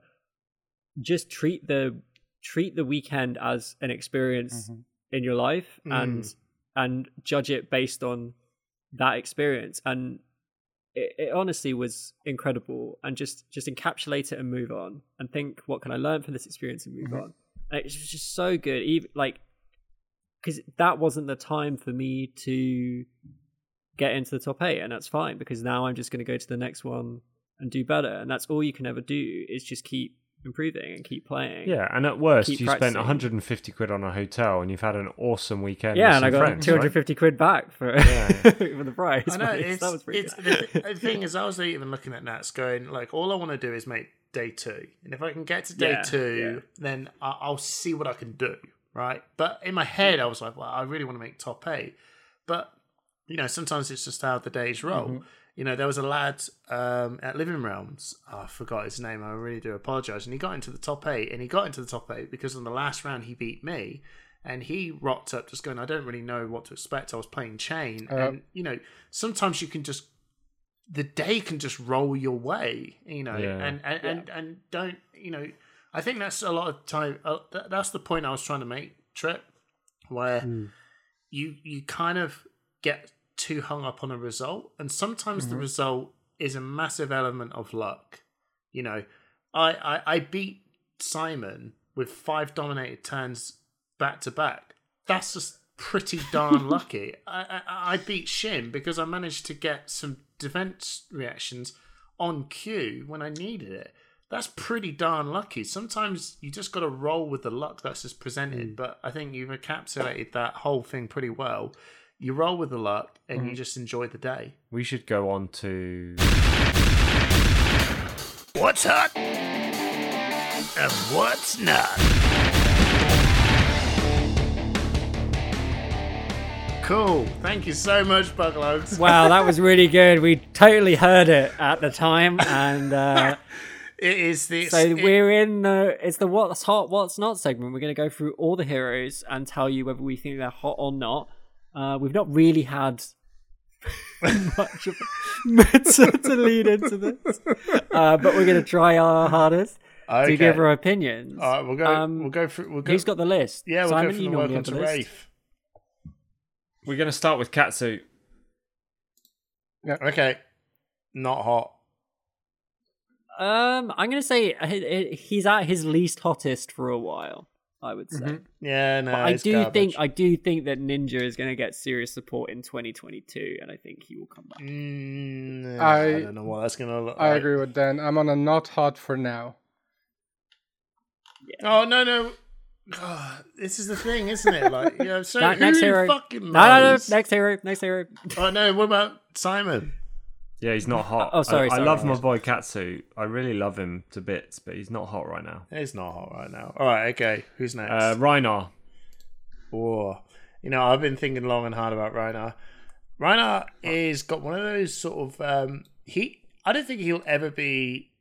just treat the treat the weekend as an experience mm-hmm. in your life mm. and and judge it based on that experience. And it, it honestly was incredible and just just encapsulate it and move on and think what can i learn from this experience and move mm-hmm. on? And it was just so good. Even like because that wasn't the time for me to get into the top eight and that's fine because now i'm just going to go to the next one and do better and that's all you can ever do is just keep improving and keep playing yeah and at worst you practicing. spent 150 quid on a hotel and you've had an awesome weekend yeah with and i got friends, 250 quid back for, Yeah. for the price I know it's, that was pretty it's good. the, the thing is I was even looking at Nats going like all I want to do is make day two, and if I can get to day Yeah, two, yeah. then I- I'll see what I can do, right? But in my head, I was like, well, I really want to make top eight, but you know, sometimes it's just how the days roll. Mm-hmm. You know, there was a lad um, at Living Realms. Oh, I forgot his name. I really do apologize. And he got into the top eight, and he got into the top eight because on the last round he beat me, and he rocked up just going, I don't really know what to expect. I was playing Chane, Uh, and you know, sometimes you can just the day can just roll your way, you know, Yeah. and and, and and don't you know. I think that's a lot of time. Uh, th- that's the point I was trying to make, Trip, where you you kind of get too hung up on a result, and sometimes the mm-hmm. result is a massive element of luck. You know, I I, I beat Simon with five dominated turns back to back. That's just pretty darn lucky. I, I I beat Shin because I managed to get some defense reactions on cue when I needed it. That's pretty darn lucky. Sometimes you just got to roll with the luck that's just presented. Mm. But I think you've encapsulated that whole thing pretty well. You roll with the luck and you just enjoy the day. we should go on to What's hot and what's not? Cool. Thank you so much, Buglugs. Wow, that was really good. We totally heard it at the time, and uh, It is the so it- we're in the it's the what's hot, what's not segment. We're going to go through all the heroes and tell you whether we think they're hot or not. Uh, we've not really had much of to, to lead into this, uh, but we're going to try our hardest okay. to give our opinions. All right, we'll go. Um, we'll go through. We'll go. Who's got the list? yeah, we'll Simon, go from you the normally welcome have to the list. Rafe. we're going to start with Katsu Okay, not hot. Um, I'm going to say he- he- he's at his least hottest for a while. I would say. Yeah, no, But I it's do garbage. think I do think that Ninja is going to get serious support in 2022, and I think he will come back. Mm, I- I don't know what that's gonna look I like. agree with Dan. I'm on a not hot for now. Oh no, no. God, this is the thing, isn't it? Like, you know, so Ne- who next hero. fucking No, no, no. Next hero. Next hero. Oh no, what about Simon? Yeah he's not hot Oh, sorry, I, I sorry. love my boy Katsu I really love him to bits but he's not hot right now He's not hot right now. All right, okay. Who's next? uh, Rhinar Oh, you know, I've been thinking long and hard about Rhinar. Rhinar is got one of those sort of um he. I don't think he'll ever be.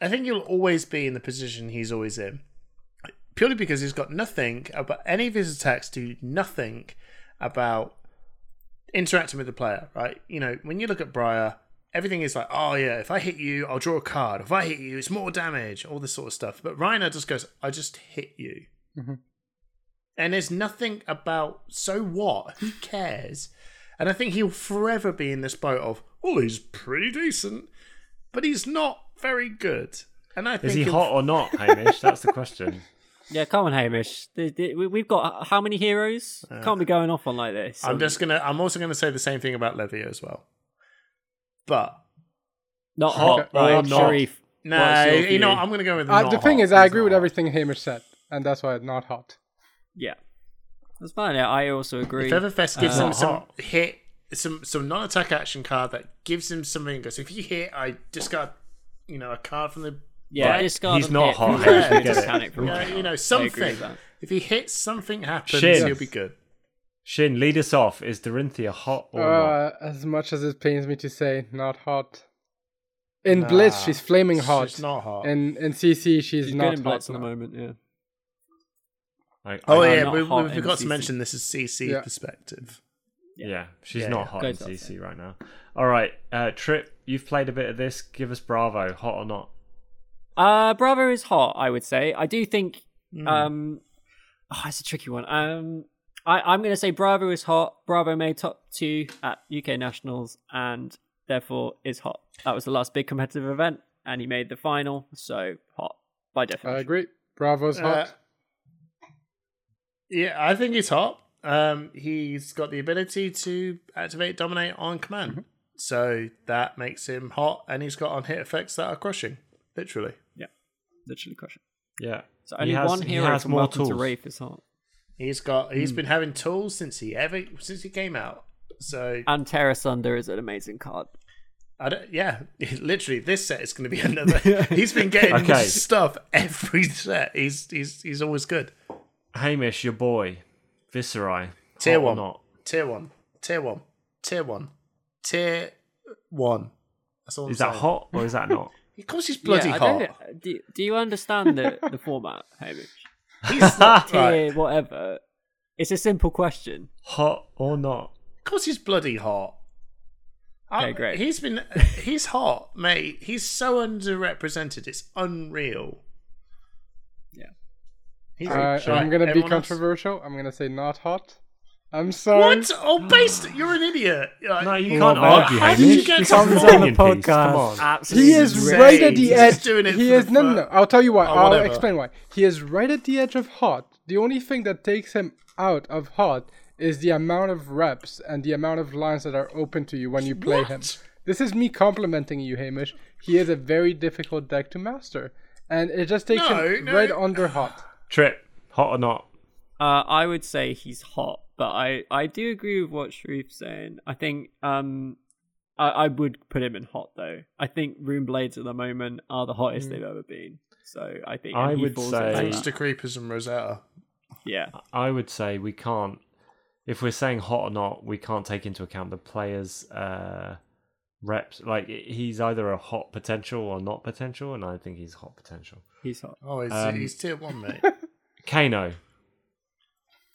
I think he'll always be in the position he's always in, purely because he's got nothing. But any of his attacks do nothing about interacting with the player, right? You know, when you look at Briar, everything is like, oh yeah, if I hit you, I'll draw a card. If I hit you, it's more damage, all this sort of stuff. But Rhinar just goes, I just hit you. Mhm. And there's nothing about, so what? Who cares? And I think he'll forever be in this boat of, oh, he's pretty decent, but he's not very good. And I think Is he hot or not, Hamish? That's the question. Yeah, come on, Hamish. The- the- we- We've got how many heroes? Can't be going off on like this. I'm just gonna. I'm also gonna say the same thing about Levy as well. But not hot hot, right? or not. Sharif. no, what's you know. I'm gonna go with. Uh, not the thing hot. is, I agree with hot. everything Hamish said, and that's why it's not hot. Yeah, that's fine. Yeah, I also agree. If Everfest gives Uh, him some hot. hit, some some non-attack action card that gives him something. Goes if you hit, I discard, you know, a card from the. Yeah, Right? discard He's not hit hot, from Hamish, the we get it. mechanic from Yeah, you know, something. If he hits, something happens. Shin. He'll be good. Shin, lead us off. Is Dorinthia hot or not? Uh, as much as it pains me to say, not hot. In Nah, Blitz, she's flaming hot. She's not hot. In in CC, she's, She's not good in hot. Blitz at the moment. Yeah. I- oh I- yeah, we, we forgot to CC. mention this is CC Yeah. perspective. Yeah, she's Yeah, not yeah. hot Goes in CC right now. All right, uh, Trip, you've played a bit of this. Give us Bravo, hot or not? Uh, Bravo is hot. I would say. I do think. Hmm. Um, oh, it's a tricky one. Um, I, I'm going to say Bravo is hot. Bravo made top two at UK Nationals and therefore is hot. That was the last big competitive event, and he made the final, so hot by definition. I agree. Bravo's Uh, hot. Yeah, I think he's hot. Um, he's got the ability to activate dominate on command, Mm-hmm. so that makes him hot, and he's got on hit effects that are crushing, literally. Yeah. Literally crushing. Yeah. So He only has- one he hero has from more Welcome to tools. Rathe is hot. He's got he's hmm. been having tools since he ever since he came out. So And Terra Sunder is an amazing card. I don't, yeah, literally this set is going to be another. he's been getting Okay. stuff every set. He's he's he's always good. Hamish, your boy, Viserai, Tier one. not? Tier one, tier one, tier one, tier one. That's all. I'm Is that saying. hot or is that not? Of course, he's bloody yeah, hot. don't- Do, do you understand the, the format, Hamish? He's not, Tier, right. whatever. It's a simple question. hot or not? Of course, he's bloody hot. Okay, Um, great. He's been he's hot, mate. He's so underrepresented. It's unreal. Yeah. He's Uh, I'm gonna be everyone else? controversial. I'm gonna say not hot. I'm sorry. What? Oh, based. You're an idiot. No, you Well, can't argue, how did you get This to is an four? opinion piece. Come on. Absolutely He is insane. right at the He's edge. just doing it he is the no, no, no. I'll tell you why. Oh, I'll whatever. explain why. He is right at the edge of hot. The only thing that takes him out of hot is the amount of reps and the amount of lines that are open to you when you play him. This is me complimenting you, Hamish. He is a very difficult deck to master, and it just takes No, him no. right under hot. Trip, hot or not? Uh, I would say he's hot, but I, I do agree with what Sharif's saying. I think um, I, I would put him in hot though. I think Rune Blades at the moment are the hottest they've ever been. So I think I would say- into Thanks to Creepers and Rosetta. yeah. I would say we can't. If we're saying hot or not, we can't take into account the players' uh, reps. Like he's either a hot potential or not potential, and I think he's hot potential. He's hot. Oh, he's, Um, he's tier one, mate. Kano,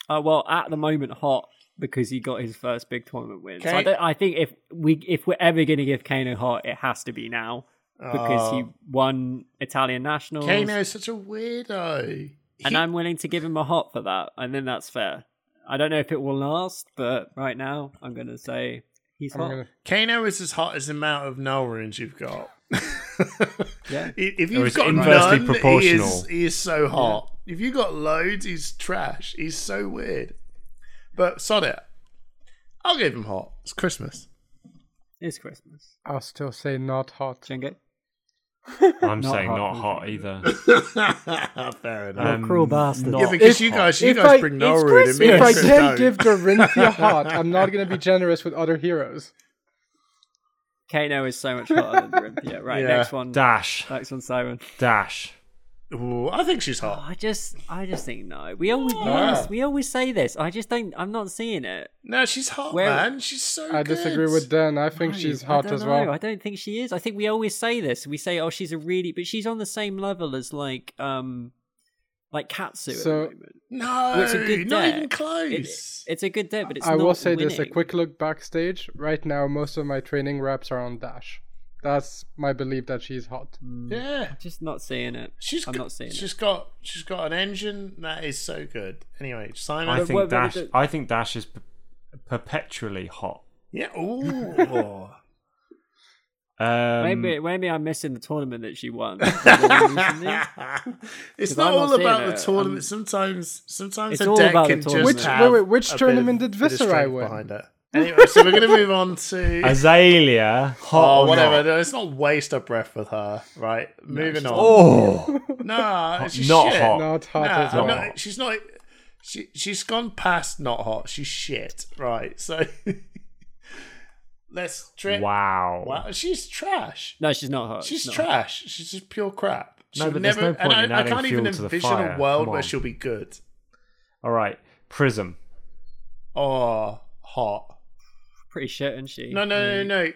Uh, well, at the moment, hot because he got his first big tournament win. So I, don't, I think if we if we're ever going to give Kano hot, it has to be now because he Oh. won Italian nationals, Kano's such a weirdo. and He- I'm willing to give him a hot for that, and then that's fair. I don't know if it will last, but right now I'm going to say he's hot. gonna, Kano is as hot as the amount of null runes you've got. Yeah. If you've is got inversely none, proportional. He is, he is so hot. If you got loads, he's trash. He's so weird. But sod it. I'll give him hot. It's Christmas. It's Christmas. I'll still say not hot. Chenge? I'm Not saying hot, not hot either. Fair enough. Um, cruel bastard. yeah, because If- you guys, you if guys I- bring it's null rune. If I can't don't. give Dorinthia hot, I'm not gonna be generous with other heroes. Kano is so much hotter than Rim. Yeah, right. Yeah. Next one. Dash, Next one, Simon. dash. Ooh, I think she's Oh, hot. I just, I just think no. We always, we always, we always say this. I just don't. I'm not seeing it. No, she's hot, Where- man. She's so I good. disagree with Dan. I think she's I hot don't as know. well. I don't think she is. I think we always say this. We say, "Oh, she's a really," but she's on the same level as like, um, like Katsu So- at the moment. No, it's a good not deck. even It- close. it's a good day, but it's I not will say this: a winning. quick look backstage. Right now, most of my training reps are on Dash. That's my belief that she's hot. yeah, Just not seeing it. she's I'm got, not seeing it. she's got she's got an engine that is so good. Anyway, Simon. I think what- what Dash. is I think Dash is p- perpetually hot. yeah. Ooh. Um, Maybe maybe I'm missing the tournament that she won. it's not I'm not all seeing about it. the tournament. I'm- sometimes, sometimes It's a all deck about the can just tournament. Which- wait, wait, which tournament of- did bit Viscerai win? Behind it. Anyway, so we're going to move on to Azalea, hot oh or whatever. not? No, Let's not waste our breath with her. Right, moving on. Oh, No, she's not shit. hot. Not hot Nah, at all. no, she's not. She she's gone past not hot. She's shit. Right. So let's trip. wow. Wow, she's trash. no, she's not hot. She's not trash. She's just pure crap. No, She'll but there's no point and in I, I can't even fuel to envision a world where she'll be good. All right, Prism. Oh, hot. Pretty shit, isn't she? No, no, no, no.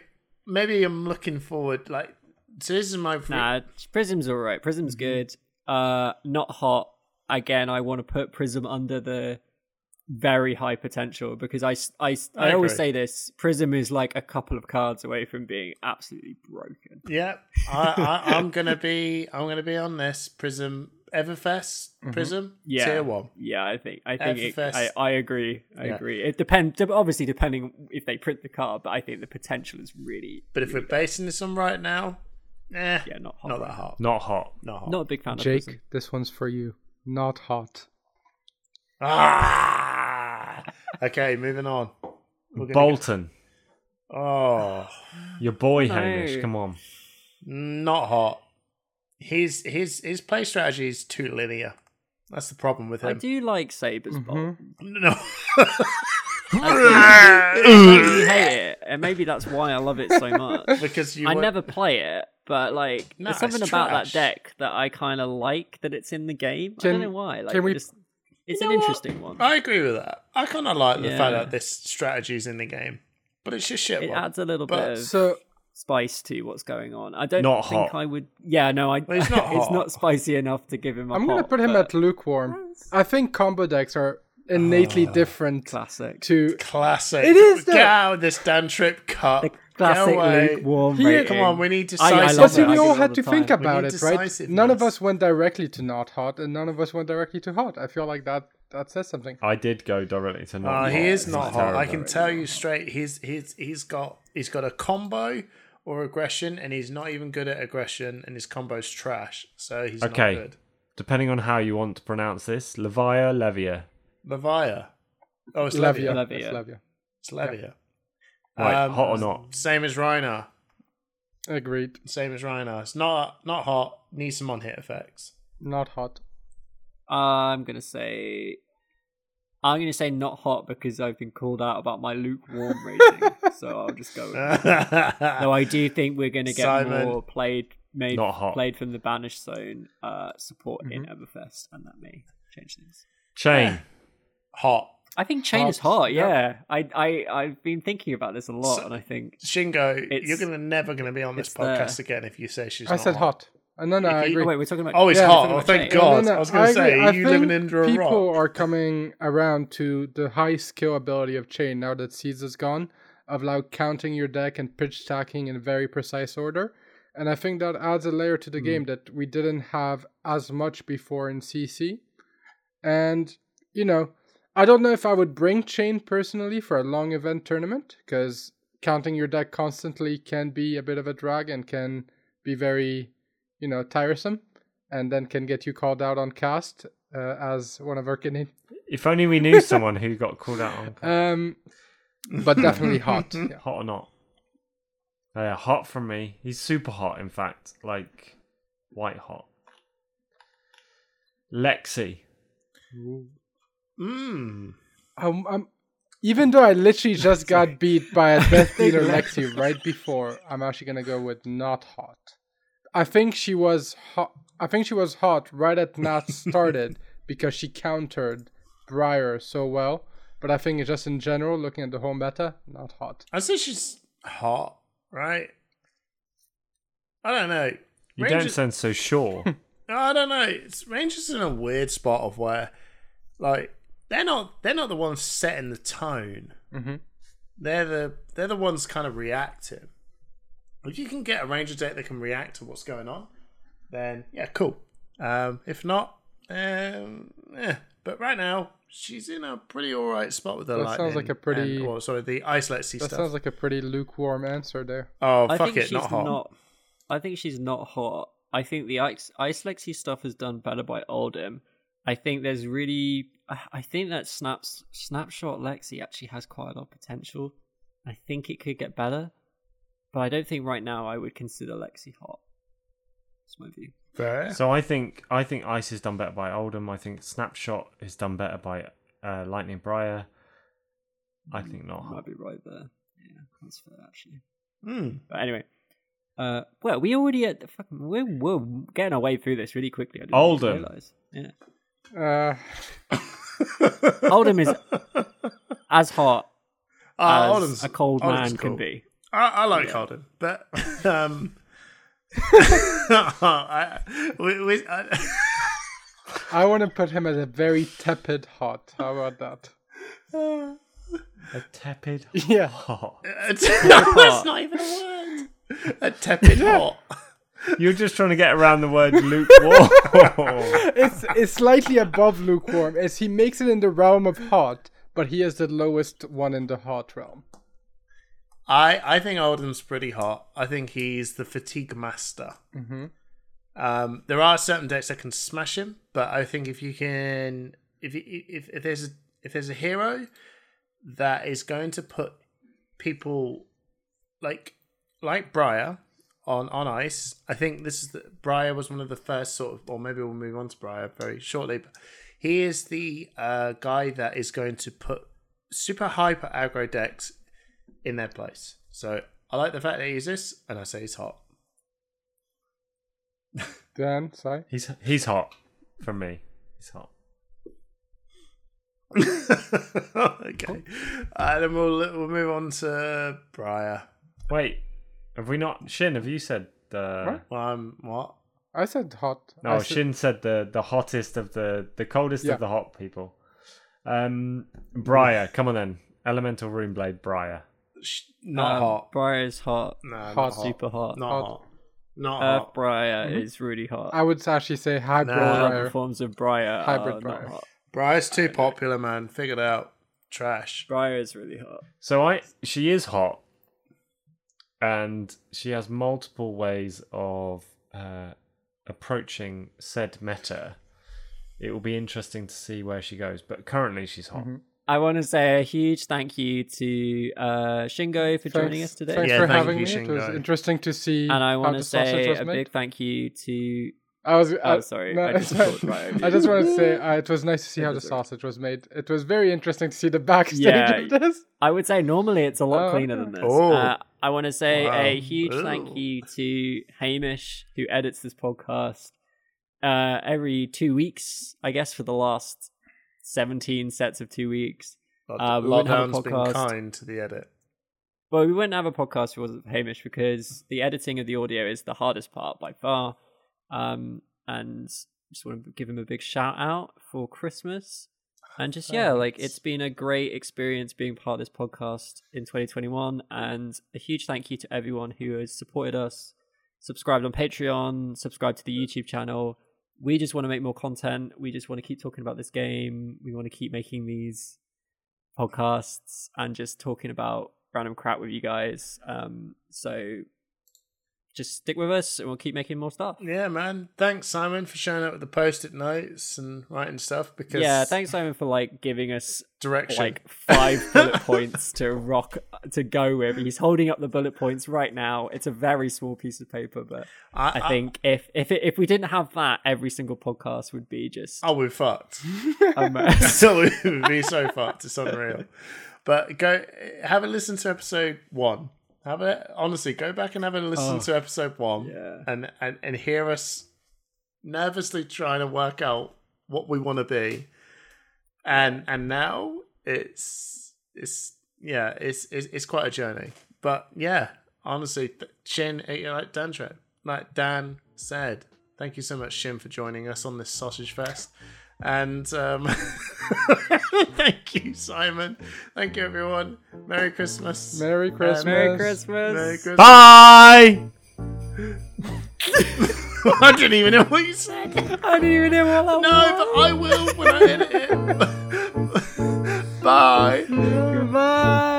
Maybe I'm looking forward. Like, so this is my. Nah, Prism's alright. Prism's Mm-hmm. good. Uh, not hot. Again, I want to put Prism under the very high potential because I, I, I always say this Prism is like a couple of cards away from being absolutely broken. Yeah, I, I, I'm gonna be. I'm gonna be on this Prism Everfest Prism Yeah. Tier One. Yeah, I think I think it, I, I agree. I Yeah. agree. It depends. Obviously, depending if they print the card, but I think the potential is really. But if we're basing this on right now, eh, Yeah, not hot. not that hot. Not hot. Not hot. Not a big fan of Jake, this one's for you. Not hot. Ah. okay, moving on. Boltyn. get- oh, Your boy No. Hamish. Come on. not hot. His his his play strategy is too linear. That's the problem with him. I him. do like Saber's Mhm. Bolt. No. I hate it, and maybe that's why I love it so much. because you I were- never play it, but like No, there's something about that deck that I kind of like that it's in the game. I don't know why. Like, can we- just, it's You an know what? interesting one. I agree with that. I kind of like the fact that this strategy is in the game, but it's just shit. It one. adds a little But- bit of So spice to what's going on. I don't Not think hot. I would. Yeah, no, I. Well, it's not it's not spicy enough to give him a I'm gonna put him but at lukewarm. I think combo decks are innately different classic. to. classic. It is, Get out of this Dan Trip cup. The classic lukewarm. Here- rating. Come on, we need I- I love But see, it. We all had all to the think about it, right? None of us went directly to not hot, and none of us went directly to hot. I feel like that that says something. I did go directly to not Uh, hot. he is It's not hot. I can tell you straight. He's he's he's got he's got a combo or aggression, and he's not even good at aggression, and his combo's trash. So he's Okay. not good. Depending on how you want to pronounce this, Levia, Levia. Levia. Oh, it's Levia. Levia. Levia. It's Levia. It's Levia. Right, Um, hot or not? Same as Rhinar. Agreed. Same as Rhinar. It's not not hot. Needs some on hit effects. Not hot. I'm gonna say. I'm gonna say not hot because I've been called out about my lukewarm rating, so I'll just go. With that. No, I do think we're gonna get Simon. more played made Not hot. played from the banished zone uh, support in Mm-hmm. Everfest, and that may change things. Chane. hot. I think Chane is Hot. hot. Yep. Yeah, I I I've been thinking about this a lot, So- and I think Shingo, you're gonna never gonna be on this it's there. podcast again if you say she's. I not said hot. Uh, no, no, I If you- agree. oh wait, we're talking about Oh, it's Yeah, hot. Oh, thank about God. No, no, I was gonna say agree. I you living think under a people rock. are coming around to the high skill ability of Chane now that seeds is gone, of like counting your deck and pitch stacking in very precise order. And I think that adds a layer to the game that we didn't have as much before in CC. And you know, I don't know if I would bring Chane personally for a long event tournament because counting your deck constantly can be a bit of a drag and can be very, you know, tiresome, and then can get you called out on cast uh, as one of our Canadian. If only we knew someone who got called out on Um, but definitely hot. Yeah. hot or not. Oh, yeah, hot from me. He's super hot, in fact, like white hot. Lexi. Mmm. Um, um, even though I literally just got beat by a Death Dealer Lexi right before, I'm actually gonna go with not hot. I think she was hot. I think she was hot right at Nat started because she countered Briar so well. But I think it's just in general, looking at the whole meta, not hot. I say she's hot, right? I don't know. You Ranger- don't sound so sure. I don't know. It's Rangers in a weird spot of where, like, they're not they're not the ones setting the tone. Mm-hmm. They're the they're the ones kind of reacting. If you can get a Ranger deck that can react to what's going on, then yeah, cool. Um, if not, um, yeah. But right now, she's in a pretty alright spot with the That lightning. sounds like a pretty- and- oh, sorry, the ice Lexi That stuff. sounds like a pretty lukewarm answer there. oh I fuck think it, she's not hot. I think she's not hot. I think the Ice, Ice Lexi stuff has done better by Oldhim. I think there's really. I, I think that snaps snapshot Lexi actually has quite a lot of potential. I think it could get better, but I don't think right now I would consider Lexi hot. That's my view. Fair. So I think I think Ice is done better by Oldhim. I think Snapshot is done better by uh, Lightning Briar. I think You not. might be right there. Yeah, that's fair actually. Hmm. But anyway, uh, well, we already at the fucking we're, we're getting our way through this really quickly. I didn't Oldhim. realize. Yeah, Uh, Oldhim is as hot Ah, as Oldhim's- a cold Oldhim's man can be. I, I like Yeah. Holden, but um, I, we, we, I, I want to put him at a very tepid hot. How about that? A tepid Yeah. hot. No, that's not even a word. A tepid hot. You're just trying to get around the word lukewarm. It's it's slightly above lukewarm, as he makes it in the realm of hot, but he is the lowest one in the hot realm. I I think Oldhim's pretty hot. I think he's the fatigue master. Mm-hmm. Um, there are certain decks that can smash him, but I think if you can, if if if there's a if there's a hero that is going to put people like like Briar on on ice, I think this is the Briar was one of the first sort of, or maybe we'll move on to Briar very shortly. But he is the uh, guy that is going to put super hyper aggro decks in their place. So I like the fact that he exists, and I say he's hot. Dan, sorry. he's he's hot from me. He's hot. okay. Uh, then we'll we'll move on to Briar. Wait, have we not? Shin, have you said the? What? Um, what? I said hot. No, I said, Shin said the the hottest of the the coldest Yeah. of the hot people. Um, Briar, come on then. Elemental Runeblade, Briar. Sh- Not Um, hot. Briar's hot. No, hot, not hot. Super hot. Not Hot. hot. Not Earth hot. Briar is really hot. I would actually say hybrid Nah. All briar. forms of Briar Hybrid are Briar. not. Briar's too popular, man. Figured out. Trash. Briar is really hot. So I she is hot, and she has multiple ways of uh, approaching said meta. It will be interesting to see where she goes, but currently she's hot. Mhm. I want to say a huge thank you to uh, Shingo for joining us today. Thanks Yeah, for thank having you, me. It was interesting to see And I want the to say a made. big thank you to. I was. Oh, uh, sorry, no, I just it's right I just want to say uh, it was nice to see how the sausage was made. It was very interesting to see the backstage Yeah. of this. I would say normally it's a lot Oh, cleaner okay. than this. Oh. Uh, I want to say Wow. a huge thank you to Hamish, who edits this podcast uh, every two weeks, I guess, for the last 17 sets of two weeks. But Uh, we wouldn't have a podcast. kind to the edit. Well, we wouldn't have a podcast if it wasn't for Hamish because the editing of the audio is the hardest part by far. Um, and just want to give him a big shout out for Christmas. And just, yeah, like it's been a great experience being part of this podcast in 2021. And a huge thank you to everyone who has supported us, subscribed on Patreon, subscribed to the YouTube channel. We just want to make more content. We just want to keep talking about this game. We want to keep making these podcasts and just talking about random crap with you guys. Um, so just stick with us and we'll keep making more stuff. Yeah, man. Thanks, Simon, for showing up with the post-it notes and writing stuff. Because Yeah, thanks Simon for like giving us direction. like five bullet points to rock to go with. He's holding up the bullet points right now. It's a very small piece of paper, but I think if if it, if we didn't have that, every single podcast would be just Oh, we're fucked. a mess. so we would be so fucked. It's unreal. But go have a listen to episode one. Have it honestly. Go back and have a listen Oh. to episode one, Yeah. and, and and hear us nervously trying to work out what we want to be. And and now it's it's yeah it's it's, it's quite a journey. But yeah, honestly, th- Shin, eh, like Dan, tra- like Dan said, Thank you so much, Shin, for joining us on this sausage fest. And um, thank you, Simon. Thank you, everyone. Merry Christmas. Merry Christmas. Merry Christmas. Merry Christmas. Bye. I didn't even know what you said. I didn't even know what that No, but I will when I edit it. Bye. Goodbye.